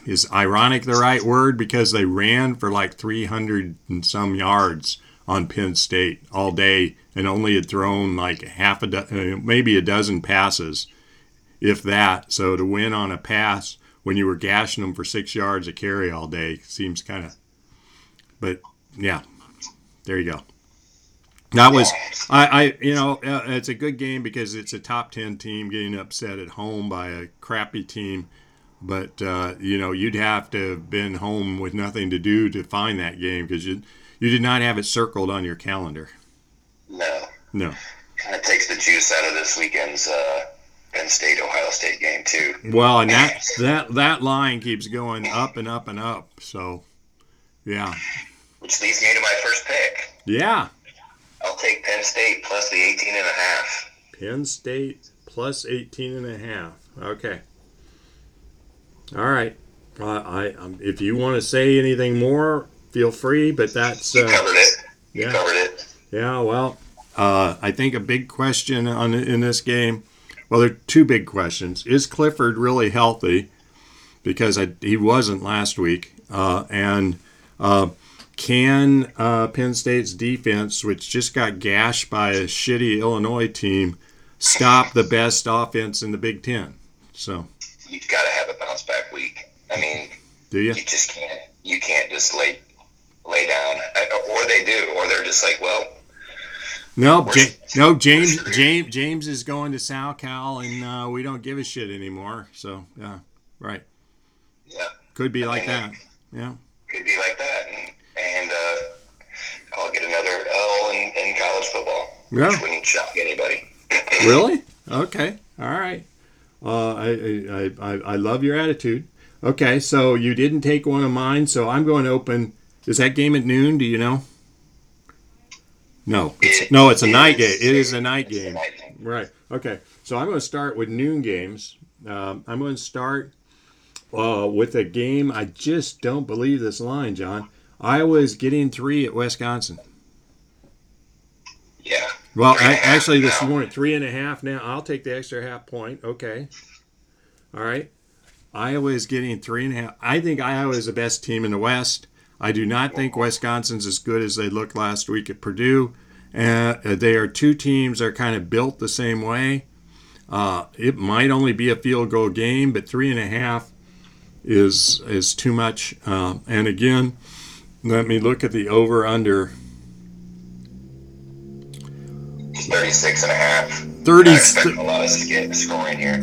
is ironic the right word because they ran for like 300 and some yards on Penn State all day and only had thrown like half a do- uh, maybe a dozen passes, if that. So to win on a pass when you were gashing them for six yards a carry all day seems kind of. But yeah, there you go. That was I, I you know uh, it's a good game because it's a top ten team getting upset at home by a crappy team, but uh, you know you'd have to have been home with nothing to do to find that game because you you did not have it circled on your calendar. No. No. Kind of takes the juice out of this weekend's uh, Penn State Ohio State game too. Well, and that that that line keeps going up and up and up. So, yeah, Which leads me to my first pick. yeah. I'll take Penn State plus the 18 and a half. Penn State plus 18 and a half. Okay. All right. Uh, I um, if you want to say anything more, feel free. But that's You uh, covered it. You yeah. covered it. yeah. Well, uh, I think a big question on in this game. Well, there are two big questions. Is Clifford really healthy? Because I, he wasn't last week, uh, and uh, can uh, Penn State's defense, which just got gashed by a shitty Illinois team, stop the best offense in the Big Ten? So, You've got to have a bounce back week. I mean, do you? you just can't. You can't just lay lay down, I- or they do, or they're just like, well, No, Ja- no. James, James, James is going to SoCal, and uh, we don't give a shit anymore. So, yeah, right. yeah, Could be like that. Yeah. could be like that, and, and uh, I'll get another L in, in college football. Yeah. Which wouldn't shock anybody. Really? Okay. All right. Uh, I, I, I, I love your attitude. Okay, so you didn't take one of mine, so I'm going to open. Is that game at noon? Do you know? No, it's, no, it's a night game. It is a night game. Right. Okay. So I'm going to start with noon games. Um, I'm going to start uh, with a game. I just don't believe this line, John. Iowa's getting three at Wisconsin. Yeah. Well, Three and a I, actually, this now. morning, three and a half now. I'll take the extra half point. Okay. All right. Iowa is getting three and a half. I think Iowa is the best team in the West. I do not think Wisconsin's as good as they looked last week at Purdue. Uh, they are two teams that are kind of built the same way. Uh, it might only be a field goal game, but three and a half is is too much. Uh, and again, let me look at the over under 36 and a half. 30. I expect a lot of scoring here.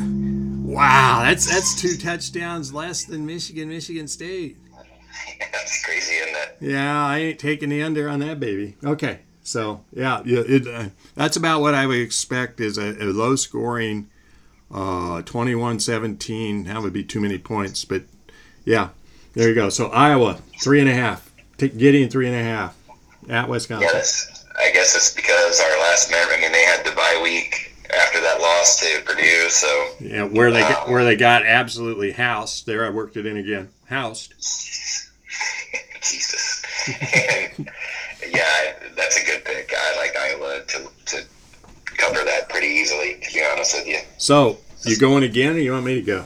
Wow, that's that's two touchdowns less than Michigan, Michigan State. That's crazy, isn't it? Yeah, I ain't taking the under on that baby. Okay, so yeah, yeah, it, uh, that's about what I would expect is a, a low scoring, uh, 21-17. That would be too many points, but yeah, there you go. So Iowa three and a half, Take Gideon three and a half at Wisconsin. Yes. I guess it's because our last memory, I mean, they had the bye week after that loss to Purdue, so Yeah, where they got, um, where they got absolutely housed. There, I worked it in again. Housed. Jesus. and, yeah, that's a good pick. I like Iowa to, to cover that pretty easily, to be honest with you. So you going again, or you want me to go?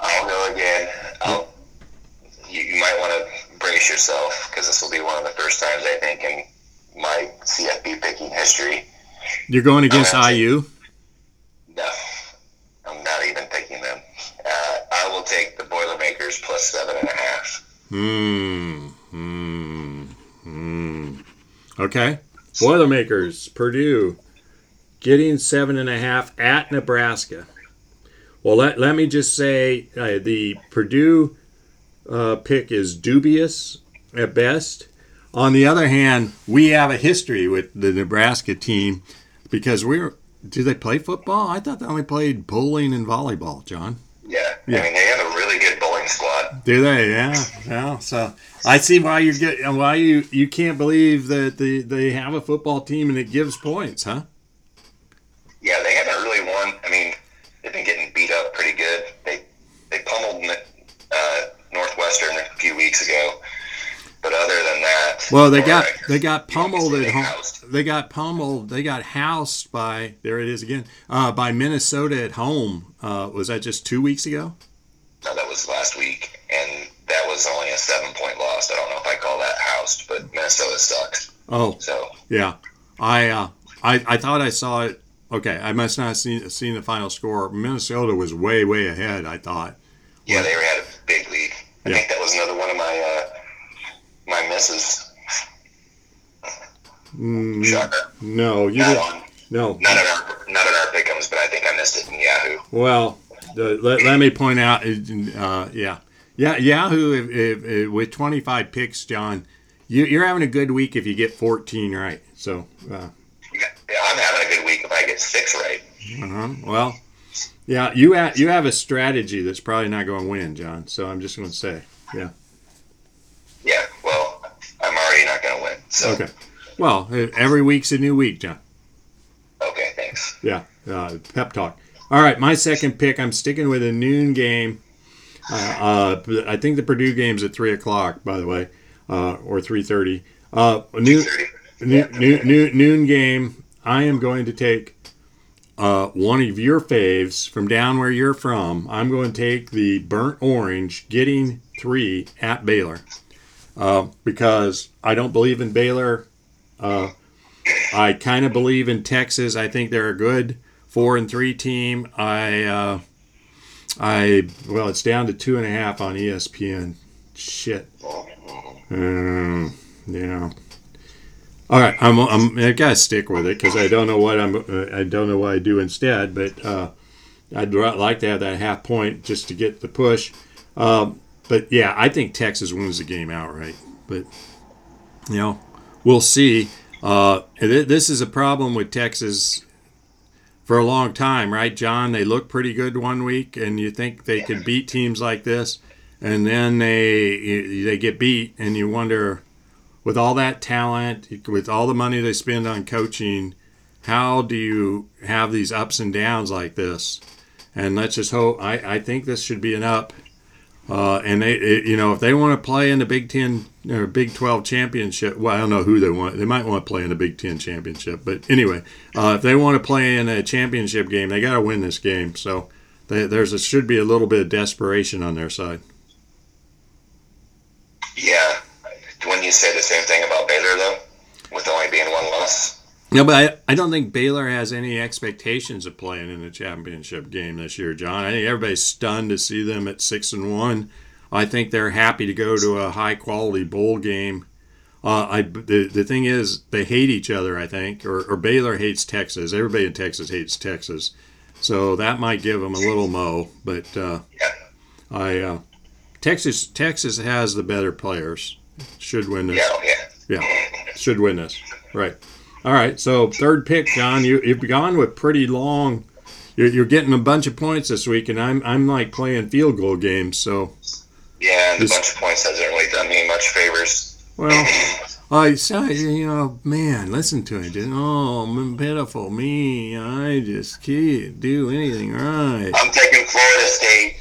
I'll go again. I'll, you, you might want to brace yourself because this will be one of the first times, I think, in my CFB picking history. You're going against I'm IU. No, I'm not even picking them. Uh, I will take the Boilermakers plus seven and a half. Hmm. Hmm. Hmm. Okay. Boilermakers, Purdue, getting seven and a half at Nebraska. Well, let, let me just say uh, the Purdue uh, pick is dubious at best. On the other hand, we have a history with the Nebraska team because we're. Do they play football? I thought they only played bowling and volleyball, John. Yeah. Yeah. I mean, they have a really good bowling squad. Do they? Yeah, yeah. So I see why you're get why you you can't believe that they they have a football team and it gives points, huh? Yeah, they haven't really won. I mean, they've been getting beat up pretty good. They they pummeled uh, Northwestern a few weeks ago, but other than that, Well, they got they got pummeled at home. housed. They got pummeled. They got housed by there it is again uh, by Minnesota at home. Uh, was that just two weeks ago? No, that was last week, and that was only a seven point loss. I don't know if I call that housed, but Minnesota sucks. Oh, So yeah. I uh, I I thought I saw it. Okay, I must not have seen seen the final score. Minnesota was way way ahead. I thought. yeah, they had a big lead. I Yeah. think that was another one of my uh, my misses. Mm, Shocker. no, you Not did on no. not in our not in our pickums, but I think I missed it in Yahoo. Well, the, let, let me point out. Uh, yeah, yeah. Yahoo if, if, if, with twenty five picks, John. You, you're having a good week if you get 14 right. So, uh, Yeah, I'm having a good week if I get six right. Uh-huh. well, yeah, you ha- you have a strategy that's probably not going to win, John. So I'm just going to say, Yeah, well, I'm already not going to win. So okay. Well, every week's a new week, John. okay, thanks. Yeah, uh, pep talk. All right, my second pick. I'm sticking with a noon game. Uh, uh, I think the Purdue game's at three o'clock, by the way, uh, or three thirty. Uh, noon, noon, noon, noon game. I am going to take uh, one of your faves from down where you're from. I'm going to take the burnt orange, getting three at Baylor, uh, because I don't believe in Baylor. Uh, I kind of believe in Texas. I think they're a good four and three team. I, uh, I well, it's down to two and a half on ESPN. Shit. Um, yeah. All right, I'm, I'm I gotta stick with it because I don't know what I'm I don't know what I do instead, but uh, I'd like to have that half point just to get the push. Um, but yeah, I think Texas wins the game outright. But you know, we'll see. Uh, th- this is a problem with Texas for a long time, right, John? They look pretty good one week, and you think they could beat teams like this, and then they they get beat, and you wonder, with all that talent, with all the money they spend on coaching, how do you have these ups and downs like this? And let's just hope. I, I think this should be an up. Uh, and they, it, you know, if they want to play in the Big Ten or Big Twelve championship, well, I don't know who they want. They might want to play in the Big Ten championship, but anyway, uh, if they want to play in a championship game, they got to win this game. So they, there's a, should be a little bit of desperation on their side. Yeah. When you say the same thing about Baylor, though, with only being one loss, No, but I, I don't think Baylor has any expectations of playing in the championship game this year, John. I think everybody's stunned to see them at six and one. I think they're happy to go to a high quality bowl game. Uh, I the, the thing is they hate each other. I think, or, or Baylor hates Texas. Everybody in Texas hates Texas, so that might give them a little mo. But uh. I uh, Texas Texas has the better players. Should win this. Yeah, yeah. Yeah, should win this. Right. All right. So third pick, John. You you've gone with pretty long. You're, you're getting a bunch of points this week, and I'm I'm like playing field goal games. So Yeah, and a bunch of points hasn't really done me much favors. well, I saw you know, man. Listen to it. Oh, m- pitiful me. I just can't do anything right. I'm taking Florida State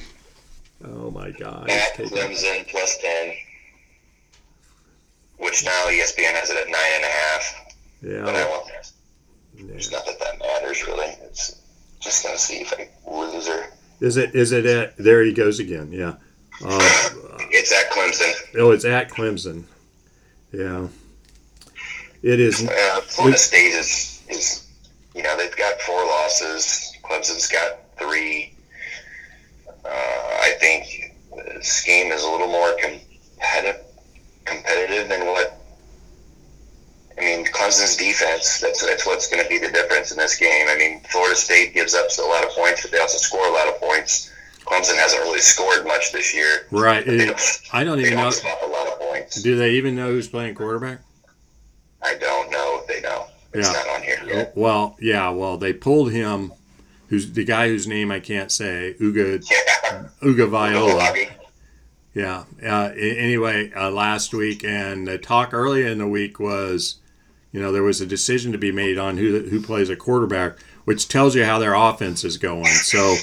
Oh my God. at. Clemson plus 10, which now ESPN has it at 9.5. But I Yeah. It's not that that matters, really. It's just to see if I lose or. Is it is it at? There he goes again. Yeah. Uh, It's at Clemson. oh, it's at Clemson. Yeah. It is. Uh, Florida State is, is, you know, they've got four losses. Clemson's got three. Uh, I think the scheme is a little more competitive, competitive than what. I mean, Clemson's defense, that's, that's what's going to be the difference in this game. I mean, Florida State gives up a lot of points, but they also score a lot of points. Clemson hasn't really scored much this year. Right. Don't, I don't even know. don't give up a lot of points. Do they even know who's playing quarterback? I don't know if they know. It's Yeah. not on here yet. Well, yeah. Well, they pulled him. Who's the guy whose name I can't say? Uga Yeah. Uga Viola. Yeah. Uh, anyway, uh, last week and the talk earlier in the week was, you know, there was a decision to be made on who who plays a quarterback, which tells you how their offense is going. So,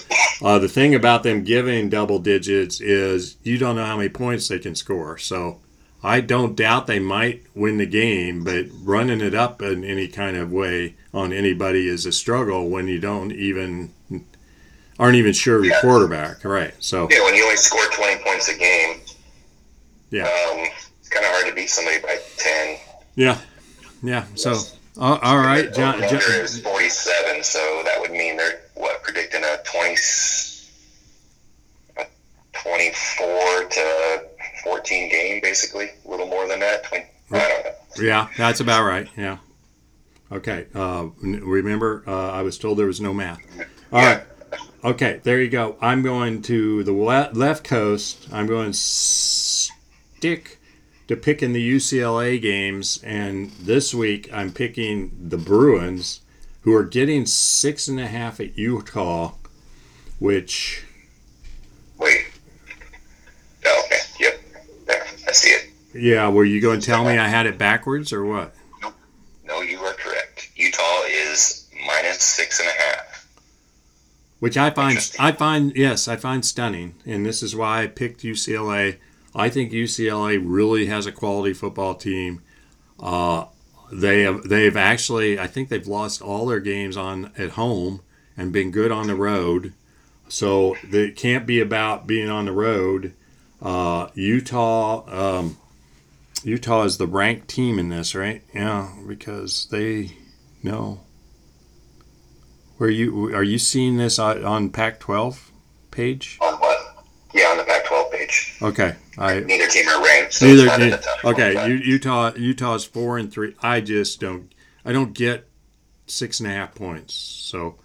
uh, the thing about them giving double digits is you don't know how many points they can score. So, I don't doubt they might win the game, but running it up in any kind of way on anybody is a struggle when you don't even aren't even sure of your Yeah. quarterback. Right. So, Yeah, when you only score 20 points a game, Yeah. um, it's kind of hard to beat somebody by 10. yeah. Yeah. So, all, all right, John. John is 47, so that would mean they're what predicting a 20, a 24 to 14 game, basically, a little more than that. 20, I don't know. yeah, that's about right. Yeah. Okay. Uh, remember, uh, I was told there was no math. All Yeah. right. Okay, there you go. I'm going to the left coast. I'm going to stick to picking the UCLA games, and this week I'm picking the Bruins, who are getting six and a half at Utah, which Wait. Oh, okay. Yep. There. I see it. yeah, were you going to tell me I had it backwards or what? No, you are correct. Utah is minus six and a half. which I find I find yes I find stunning, and this is why I picked UCLA. I think UCLA really has a quality football team. Uh, they have they've actually I think they've lost all their games on at home and been good on the road. So it can't be about being on the road. Uh, Utah um, Utah is the ranked team in this, right? Yeah, because they no. Were you are you seeing this on on Pac-12 page? On what? Yeah, on the Pac-12 page. Okay, I Neither team are ranked. So neither. it's not in ne- the okay, 25. U- Utah Utah's four and three. I just don't. I don't get six and a half points. So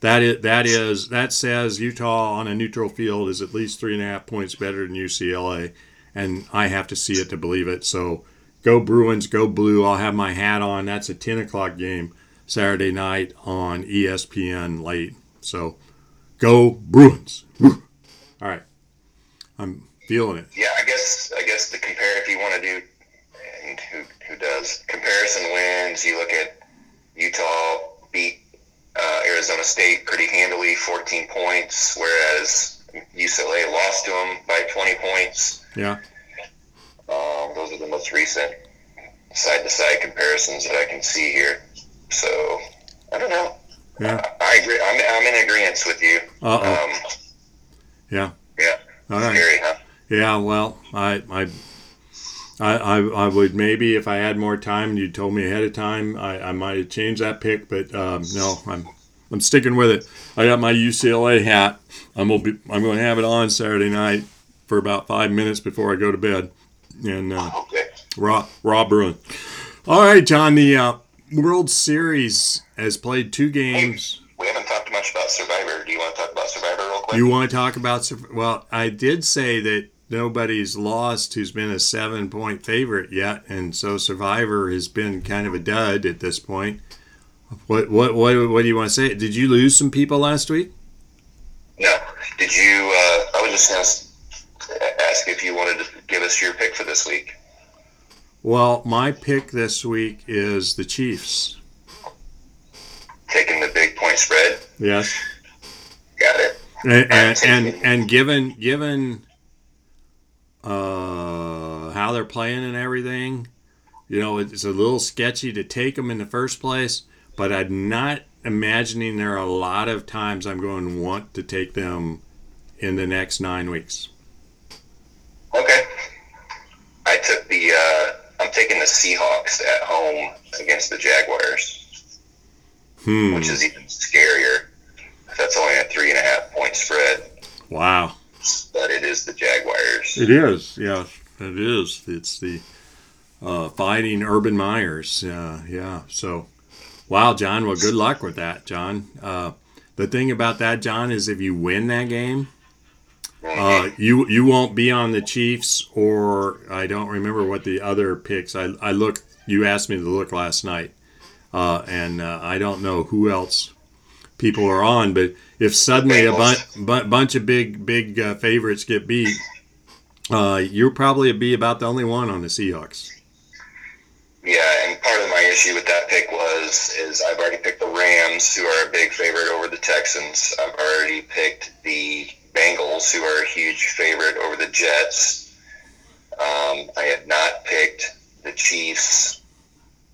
that is that is that says Utah on a neutral field is at least three and a half points better than UCLA, and I have to see it to believe it. So go Bruins, go blue. I'll have my hat on. That's a ten o'clock game Saturday night on ESPN late. So go Bruins. All right, I'm feeling it. Yeah, I guess I guess the compare if you want to do, and who who does comparison wins? You look at Utah beat uh, Arizona State pretty handily, 14 points, whereas UCLA lost to them by 20 points. Yeah. Um, those are the most recent side to side comparisons that I can see here. So I don't know. Yeah. I, I agree. I'm, I'm in agreement with you. Uh. Um, Yeah. yeah. All right. Scary, huh? Yeah, well, I, I, I, I, would maybe if I had more time and you told me ahead of time, I, I might have changed that pick. But um, no, I'm, I'm sticking with it. I got my UCLA hat. I'm gonna be, I'm going to have it on Saturday night for about five minutes before I go to bed, and uh, Okay. raw, raw Bruin. All right, John. The uh, World Series has played two games. We haven't talked much about Survivor. Do you want to talk about Survivor real quick? You want to talk about? Well, I did say that nobody's lost who's been a seven point favorite yet, and so Survivor has been kind of a dud at this point. What what what what do you want to say? Did you lose some people last week? no. Did you? Uh, I was just going to ask if you wanted to give us your pick for this week. Well, my pick this week is the Chiefs. Taking the big point spread. Yes, Got it. and and and, and given given uh, how they're playing and everything, you know, it's a little sketchy to take them in the first place. But I'm not imagining there are a lot of times I'm going to want to take them in the next nine weeks. Okay. I took the. Uh, I'm taking the Seahawks at home against the Jaguars, Hmm. which is even scarier. That's only a three and a half point spread, Wow. But it is the Jaguars. It is. Yeah, it is. It's the uh, fighting Urban Meyers. Uh, yeah. So, wow, John. Well, good luck with that, John. Uh, the thing about that, John, is if you win that game, uh, you you won't be on the Chiefs or I don't remember what the other picks. I I look. You asked me to look last night, uh, and uh, I don't know who else people are on. But if suddenly a bunch bu- bunch of big big uh, favorites get beat, uh, you'll probably be about the only one on the Seahawks. Yeah, and part of my issue with that pick was is I've already picked the Rams, who are a big favorite over the Texans. I've already picked the Bengals, who are a huge favorite over the Jets. Um, I have not picked the Chiefs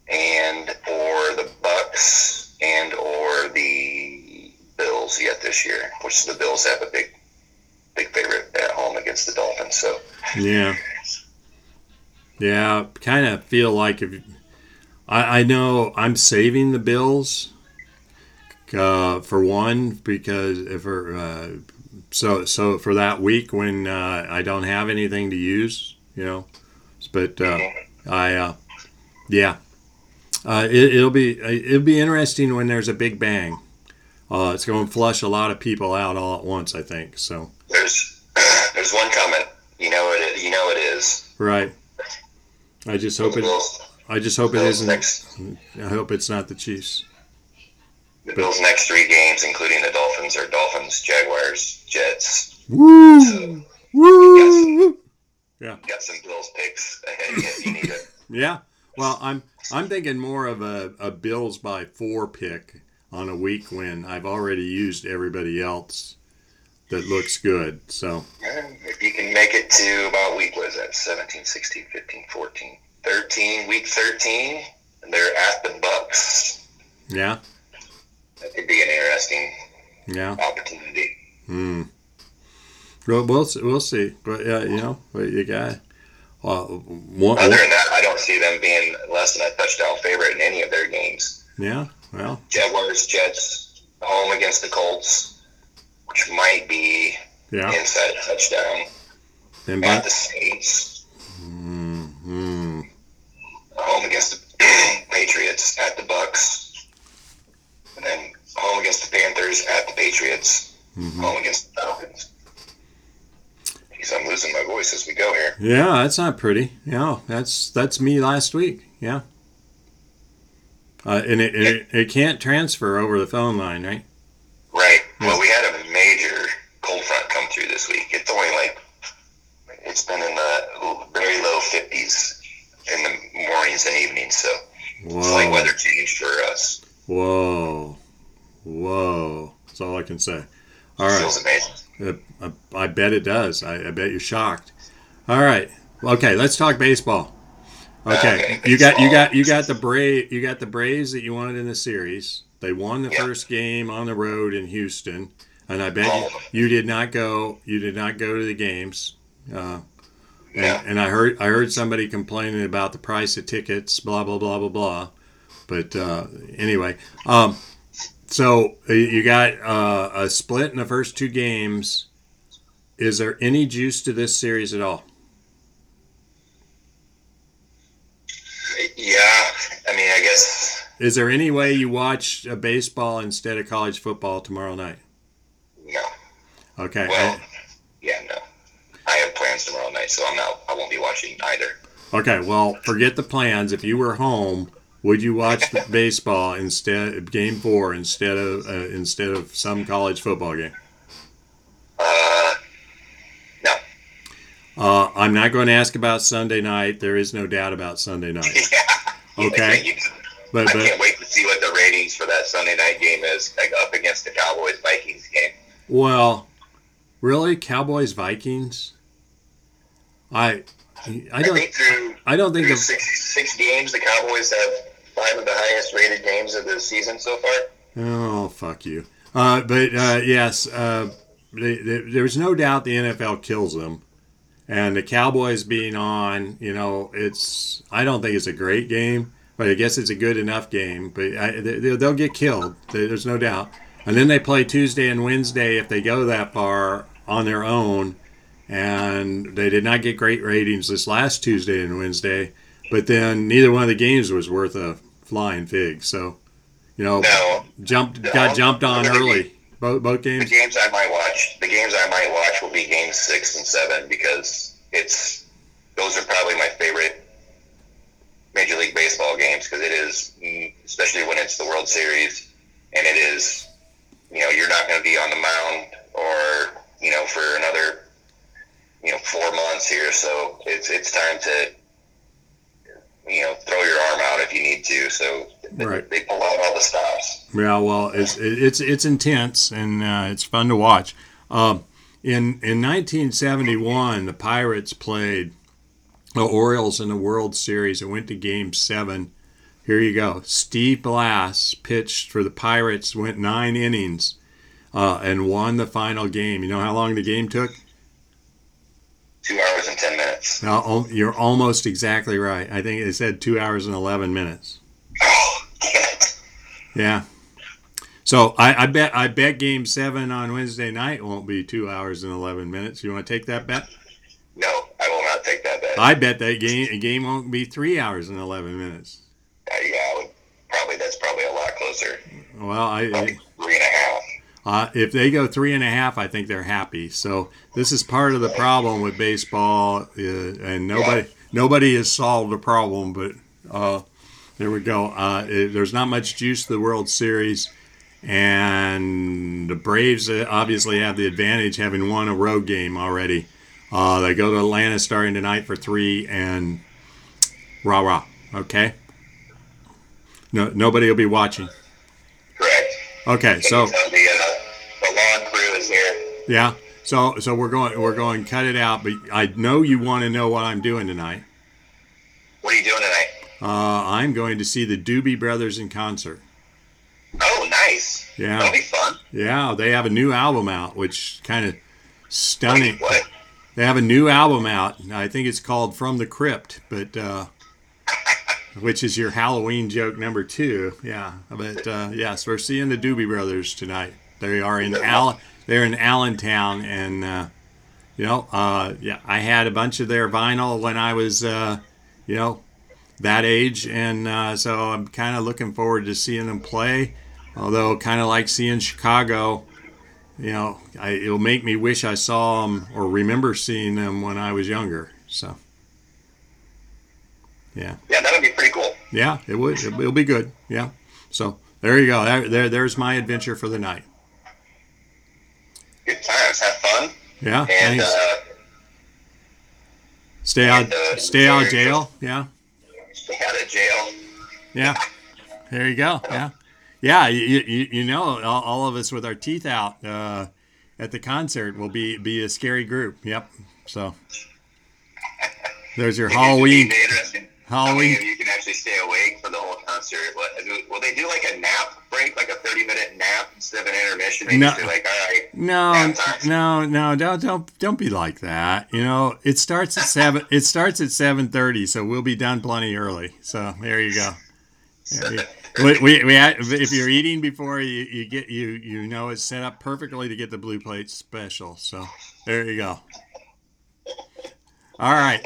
and or the Bucks and or the Bills yet this year, which the Bills have a big big favorite at home against the Dolphins. So Yeah. Yeah, kind of feel like if I, I know I'm saving the Bills uh, for one because for uh, so so for that week when uh, I don't have anything to use, you know. But uh, I uh, yeah, uh, it, it'll be it'll be interesting when there's a big bang. Uh, it's going to flush a lot of people out all at once, I think. So There's there's one comment. You know it. You know it is. right. I just hope it. I just hope it isn't. next. I hope it's not the Chiefs. The Bills' next three games, including the Dolphins, are Dolphins, Jaguars, Jets. Woo! Woo! yeah. Got some Bills picks ahead if you need it. Yeah. Well, I'm I'm thinking more of a, a Bills by four pick on a week when I've already used everybody else that looks good. So If you can make it to about week, what is that? 17, 16, 15, 14, 13, week 13, and they're at the Bucks. yeah, That could be an interesting yeah. opportunity. Hmm. Well, we'll see, we'll see. But yeah, you know, what you got. Well, one, Other than that, I don't see them being less than a touchdown favorite in any of their games. yeah. Well, Jaguars, Jets, home against the Colts, which might be yeah. inside a touchdown. And At by, the Saints, hmm, hmm. home against the Patriots, at the Bucks, and then home against the Panthers, at the Patriots, Mhm. home against the Falcons. Jeez, I'm losing my voice as we go here. Yeah, that's not pretty. Yeah, that's that's me last week. Yeah. Uh, and it, it it can't transfer over the phone line, right? Right. Well, we had a major cold front come through this week. It's only like it's been in the very low 50s in the mornings and evenings, so it's like weather change for us. whoa, whoa. That's all I can say. All right, Feels amazing. Uh, I, I bet it does. I, I bet you're shocked. All right, okay. Let's talk baseball. Okay, Okay, you got you got you got the Brave you got the Braves that you wanted in the series. They won the first game on the road in Houston, and I bet Oh. you, you did not go. You did not go to the games. Uh, and, Yeah. and I heard I heard somebody complaining about the price of tickets. Blah blah blah blah blah. But uh, anyway, um, so uh, you got uh, a split in the first two games. Is there any juice to this series at all? Yeah, I mean, I guess Is there any way you watch a baseball instead of college football tomorrow night? no. Okay. Well, yeah, no. I have plans tomorrow night, so I'm not. I won't be watching either. Okay. Well, forget the plans. If you were home, would you watch the baseball instead game four instead of uh, instead of some college football game? Uh. Uh, I'm not going to ask about Sunday night. There is no doubt about Sunday night. yeah. Okay. But I but can't wait to see what the ratings for that Sunday night game is like, up against the Cowboys Vikings game. well, really, Cowboys Vikings. I I I, don't think through, I don't think of six, six games, the Cowboys have five of the highest rated games of the season so far. Oh, fuck you. Uh, but uh, yes, uh, they, they, there's no doubt the NFL kills them. And the Cowboys being on, you know, it's, I don't think it's a great game, but I guess it's a good enough game. But I, they, they'll get killed. There's no doubt. And then they play Tuesday and Wednesday if they go that far on their own. And they did not get great ratings this last Tuesday and Wednesday. But then neither one of the games was worth a flying fig. So, you know, No, jumped got jumped on early. Both both the games. games I might watch, the games I might watch will be games six and seven because it's those are probably my favorite Major League Baseball games because it is, mm, especially when it's the World Series, and it is, you know, you're not going to be on the mound or you know for another, you know, four months here, so it's it's time to, you know, throw your arm out if you need to. So Right. they pull out all the stops. Yeah, well, it's it's it's intense and uh, it's fun to watch. Um, in in 1971, the Pirates played the Orioles in the World Series. It went to Game Seven. Here you go. Steve Blass pitched for the Pirates, went nine innings, uh, and won the final game. You know how long the game took? Two hours and ten minutes. Now, you're almost exactly right. I think it said two hours and 11 minutes. Oh. Yeah. So I, I bet I bet Game Seven on Wednesday night won't be two hours and eleven minutes. You want to take that bet? No, I will not take that bet. I bet that game game won't be three hours and eleven minutes. Uh, yeah, probably that's probably a lot closer. Well, I Probably three and a half. Uh, if they go three and a half, I think they're happy. So this is part of the problem with baseball, uh, and nobody nobody has solved the problem. But uh, there we go. Uh, it, there's not much juice to the World Series, and the Braves uh, obviously have the advantage having won a road game already. Uh, they go to Atlanta starting tonight for three, and rah rah. Okay. No, nobody will be watching. Correct. Okay, so. The, the lawn crew is here. Yeah. So so we're going we're going cut it out, but I know you want to know what I'm doing tonight. What are you doing tonight? Uh, I'm going to see the Doobie Brothers in concert. Oh, nice. Yeah. That'll be fun. Yeah, they have a new album out, which kind of stunning. What? They have a new album out. I think it's called From the Crypt, but uh, which is your Halloween joke number two. Yeah, but uh, yes, we're seeing the Doobie Brothers tonight. They are in Al. They're in Allentown, and uh, you know, uh, yeah, I had a bunch of their vinyl when I was, uh, you know, that age, and uh, so I'm kind of looking forward to seeing them play. Although, kind of like seeing Chicago, you know, I, it'll make me wish I saw them or remember seeing them when I was younger. So, yeah, Yeah, that'll be pretty cool. yeah, it would. It'll, it'll be good. Yeah. So there you go. There, there, there's my adventure for the night. Good times. Have fun. Yeah. And Thanks. uh, stay out. and, uh, Stay out of jail. Yeah. stay out of jail. Yeah. There you go. Yeah. Yeah. You, you, you know, all, all of us with our teeth out uh, at the concert will be be a scary group. Yep. So there's your Halloween. It'd be interesting. How many Halloween. of you can actually stay awake for the whole concert? Will they do like a nap break, like a 30 minute nap instead of an intermission? They No. like, all right, No, no, no, don't don't don't be like that. You know, it starts at seven. It starts at seven thirty, so we'll be done plenty early. So there you go. We, we, we, if you're eating before you, you get you you know it's set up perfectly to get the blue plate special. So there you go. All right,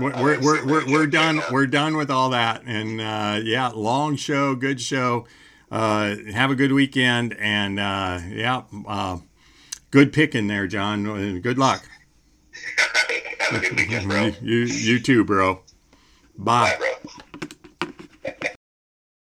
we're we're, we're, we're, done. We're done with all that, and uh, yeah, long show, good show. Uh, have a good weekend, and uh, yeah, uh, good picking there, John. Good luck. good weekend. You you too, bro. Bye. Bye, bro.